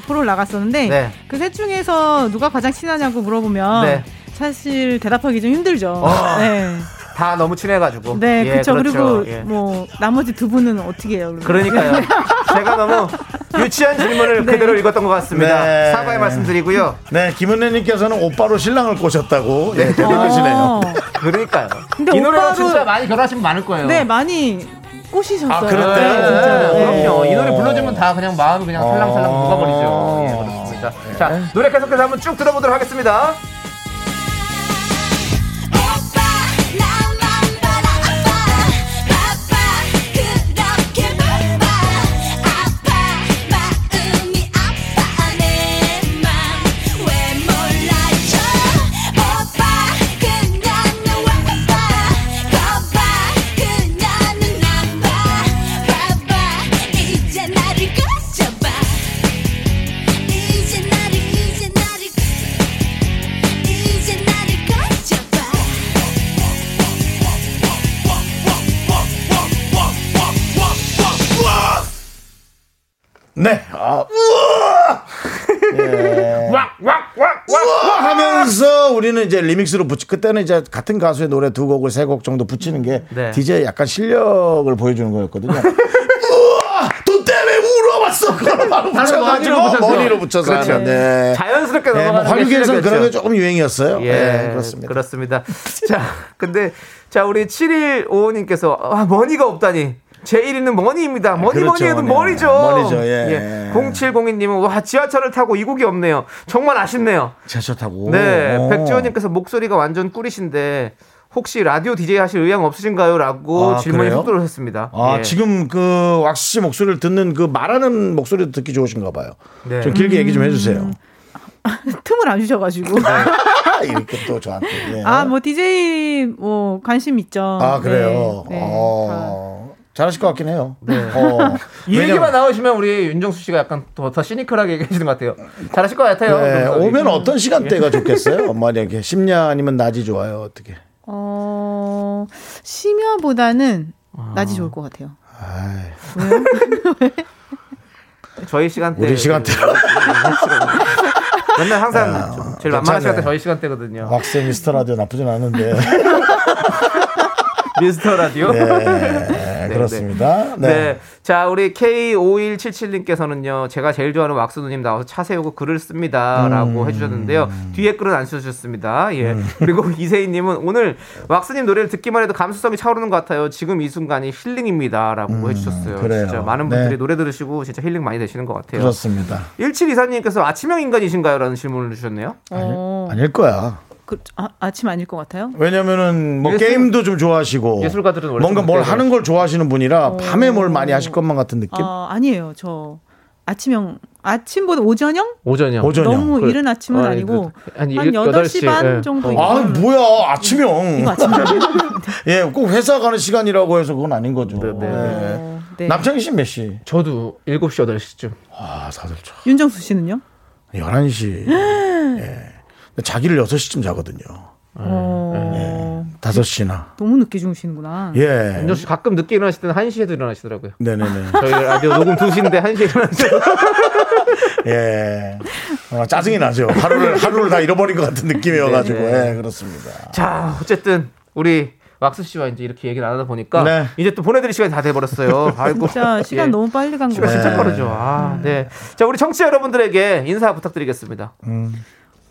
프로를 나갔었는데 네. 그셋 중에서 누가 가장 친하냐고 물어보면 네. 사실 대답하기 좀 힘들죠. 어. 네, 다 너무 친해가지고. 네, 예, 그렇죠. 그리고 예. 뭐 나머지 두 분은 어떻게 해요? 그러면? 그러니까요. 제가 너무 유치한 질문을 그대로 읽었던 것 같습니다. 네. 사과의 말씀드리고요. 네, 김은혜님께서는 오빠로 신랑을 꼬셨다고. 예, 대단하시네요. 어. 그러니까요. 근데 이 노래로 오빠도- 진짜 많이 결혼하신 분 많을 거예요. 네, 많이 꼬시셨어요. 아, 그랬대요? 네. 네, 그럼요. 네. 이 노래 불러주면 다 그냥 마음이 그냥 살랑살랑 어. 녹아버리죠. 예, 그렇습니다. 자, 노래 계속해서 한번 쭉 들어보도록 하겠습니다. 네. 아, 우와! 예. 우와 하면서 우리는 이제 리믹스로 붙이 그때는 이제 같은 가수의 노래 두 곡을 세 곡 정도 붙이는 게 네. DJ 약간 실력을 보여주는 거였거든요. 우와! 돈 때문에 울어봤어. 그걸 바로 붙여가지고 머리로 붙여서 그렇죠. 하는. 네. 자연스럽게 네, 뭐 넘어가는 게 화류계에서는 그런 게. 조금 유행이었어요. 예, 네, 그렇습니다. 그렇습니다. 자, 근데 자 우리 7155님께서 아 money가 없다니. 제 1위는 money입니다. 뭐니 그렇죠, 뭐니 해도 네. money죠. money죠, 예. 0702님은 와 지하철을 타고 이 곡이 없네요. 정말 아쉽네요. 지하철 타고. 네, 오. 백지원님께서 목소리가 완전 꿀이신데 혹시 라디오 DJ 하실 의향 없으신가요?라고 아, 질문이 들어오셨습니다. 아, 예. 지금 그 왁스 씨 목소리를 듣는 그 말하는 목소리도 듣기 좋으신가 봐요. 네. 좀 길게 얘기 좀 해주세요. 틈을 안 주셔가지고. 이렇게 또 저한테. 예. 아, 뭐 DJ 뭐 관심 있죠. 아, 그래요. 네, 네, 어, 잘하실 것 같긴 해요. 어, 이 왜냐면- 얘기만 나오시면 우리 윤정수 씨가 약간 더, 더 시니컬하게 얘기해주는 것 같아요. 잘하실 것 같아요. 네, 오면 이- 어떤 시간대가 좋겠어요? 만약에 심야 아니면 낮이 좋아요? 어떻게? 어, 심야보다는 낮이 좋을 것 같아요. 저희 시간대 우리 시간대. 맨날 항상 좀 제일 만만한. 시간대 저희 시간대거든요. 왁스 미스터 라디오 나쁘진 않은데. 미스터 라디오. 네, 그렇습니다. 네. 네. 자, 우리 K5177님께서는요, 제가 제일 좋아하는 왁스 누님 나와서 차 세우고 글을 씁니다. 라고 음. 해주셨는데요. 뒤에 글은 안 써주셨습니다. 예. 그리고 이세희님은 오늘 왁스님 노래를 듣기만 해도 감수성이 차오르는 것 같아요. 지금 이 순간이 힐링입니다. 라고 해주셨어요. 음, 그래요. 진짜 많은 네. 분들이 노래 들으시고 진짜 힐링 많이 되시는 것 같아요. 그렇습니다. 1724님께서 아침형 인간이신가요? 라는 질문을 주셨네요. 어, 아닐 거야. 그, 아, 아침 아닐 것 같아요? 왜냐면은 뭐 예술- 게임도 좀 좋아하시고 예술가들은 원래 뭔가 좀뭘 하는 걸 좋아하시는 분이라 밤에 뭘 많이 하실 것만 같은 느낌. 아, 아니에요. 저 아침형, 아침보다 오전형? 오전이요. 오전형. 너무 그- 이른 아침은 아니, 아니고 그- 아니, 한 일- 8시, 8시, 반 예. 정도. 아 뭐야 아침형. 이거? 예, 꼭 회사 가는 시간이라고 해서 그건 아닌 거죠. 네, 네. 예. 어, 네. 남창희 씨몇 시? 저도 7시, 8시쯤. 아, 다들 저 윤정수 씨는요? 11시. 예. 자기를 6시쯤 자거든요. 어, 5시나. 너무 늦게 주무시는구나. 예. 윤정 씨 가끔 늦게 일어나실 때는 1시에도 일어나시더라고요. 네네네. 저희 라디오 녹음 2시인데 1시에 일어나시죠. 예. 어, 짜증이 나죠. 하루를, 하루를 다 잃어버린 것 같은 느낌이어가지고. 네. 예, 그렇습니다. 자, 어쨌든 우리 왁스 씨와 이제 이렇게 얘기 나누다 보니까 네. 이제 또 보내드릴 시간이 다 돼버렸어요. 아이고. 진짜 시간 예. 너무 빨리 간 거예요. 진짜 빠르죠. 아, 네. 자, 우리 청취자 여러분들에게 인사 부탁드리겠습니다.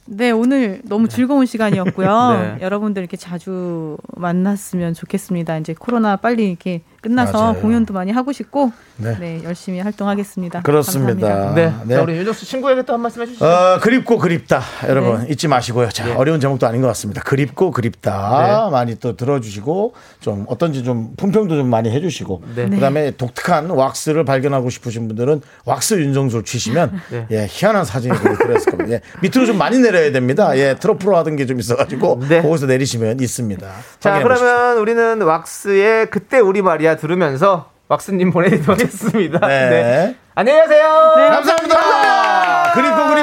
네, 오늘 너무 즐거운 시간이었고요. 네. 여러분들 이렇게 자주 만났으면 좋겠습니다. 이제 코로나 빨리 이렇게 끝나서 맞아요. 공연도 많이 하고 싶고, 네. 네, 열심히 활동하겠습니다. 그렇습니다. 감사합니다. 네. 네. 자, 우리 윤정수 친구에게 또 한 말씀 해주시죠. 어, 그립고 그립다. 여러분, 네. 잊지 마시고요. 자, 예. 어려운 제목도 아닌 것 같습니다. 그립고 그립다. 네. 많이 또 들어주시고, 좀 어떤지 좀 품평도 좀 많이 해주시고, 네. 그 다음에 독특한 왁스를 발견하고 싶으신 분들은 왁스 윤정수를 치시면, 네. 예, 희한한 사진이 들어있을 겁니다. 예, 밑으로 좀 많이 내려야 됩니다. 예, 트러플로 하던 게 좀 있어가지고, 네. 거기서 내리시면 있습니다. 자, 확인해 보십시오. 그러면 우리는 왁스의 그때 우리 말이야 들으면서 왁스님 보내드리도록 하겠습니다. 네. 안녕히 가세요. 감사합니다. 그립고 그립다.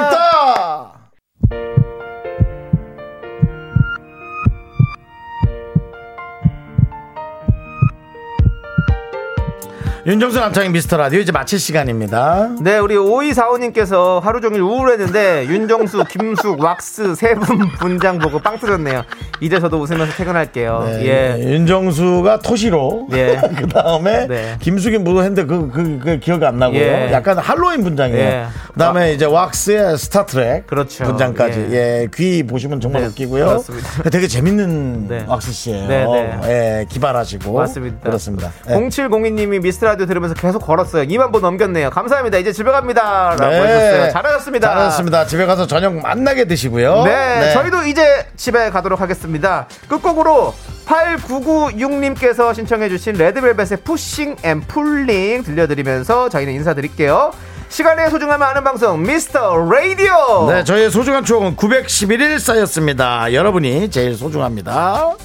윤정수 남창의 미스터 라디오 이제 마칠 시간입니다. 네, 우리 5245님께서 하루 종일 우울했는데 윤정수, 김숙, 왁스 세 분 분장 보고 빵 터졌네요. 이제 저도 웃으면서 퇴근할게요. 네, 예. 윤정수가 토시로. 예. 그 다음에 네. 김숙이 뭐 했는데 그, 그, 그 기억이 안 나고요. 예. 약간 할로윈 분장이에요. 예. 그 다음에 이제 왁스의 스타트랙. 그렇죠. 분장까지. 예. 귀 보시면 정말 네, 웃기고요. 그렇습니다. 되게 재밌는 네. 왁스 씨예요. 네, 네. 예. 기발하시고. 맞습니다. 그렇습니다. 예. 0702님이 미스 라디오 들으면서 계속 걸었어요. 2만 보 넘겼네요. 감사합니다. 이제 집에 갑니다. 라고 네. 해주셨어요. 잘하셨습니다. 잘하셨습니다. 집에 가서 저녁 만나게 드시고요. 네, 저희도 이제 집에 가도록 하겠습니다. 끝곡으로 8996님께서 신청해주신 레드벨벳의 Pushin' N Pullin' 들려드리면서 저희는 인사드릴게요. 시간의 소중함을 아는 방송 미스터 라디오. 네, 저희의 소중한 추억은 911일 쌓였습니다. 여러분이 제일 소중합니다.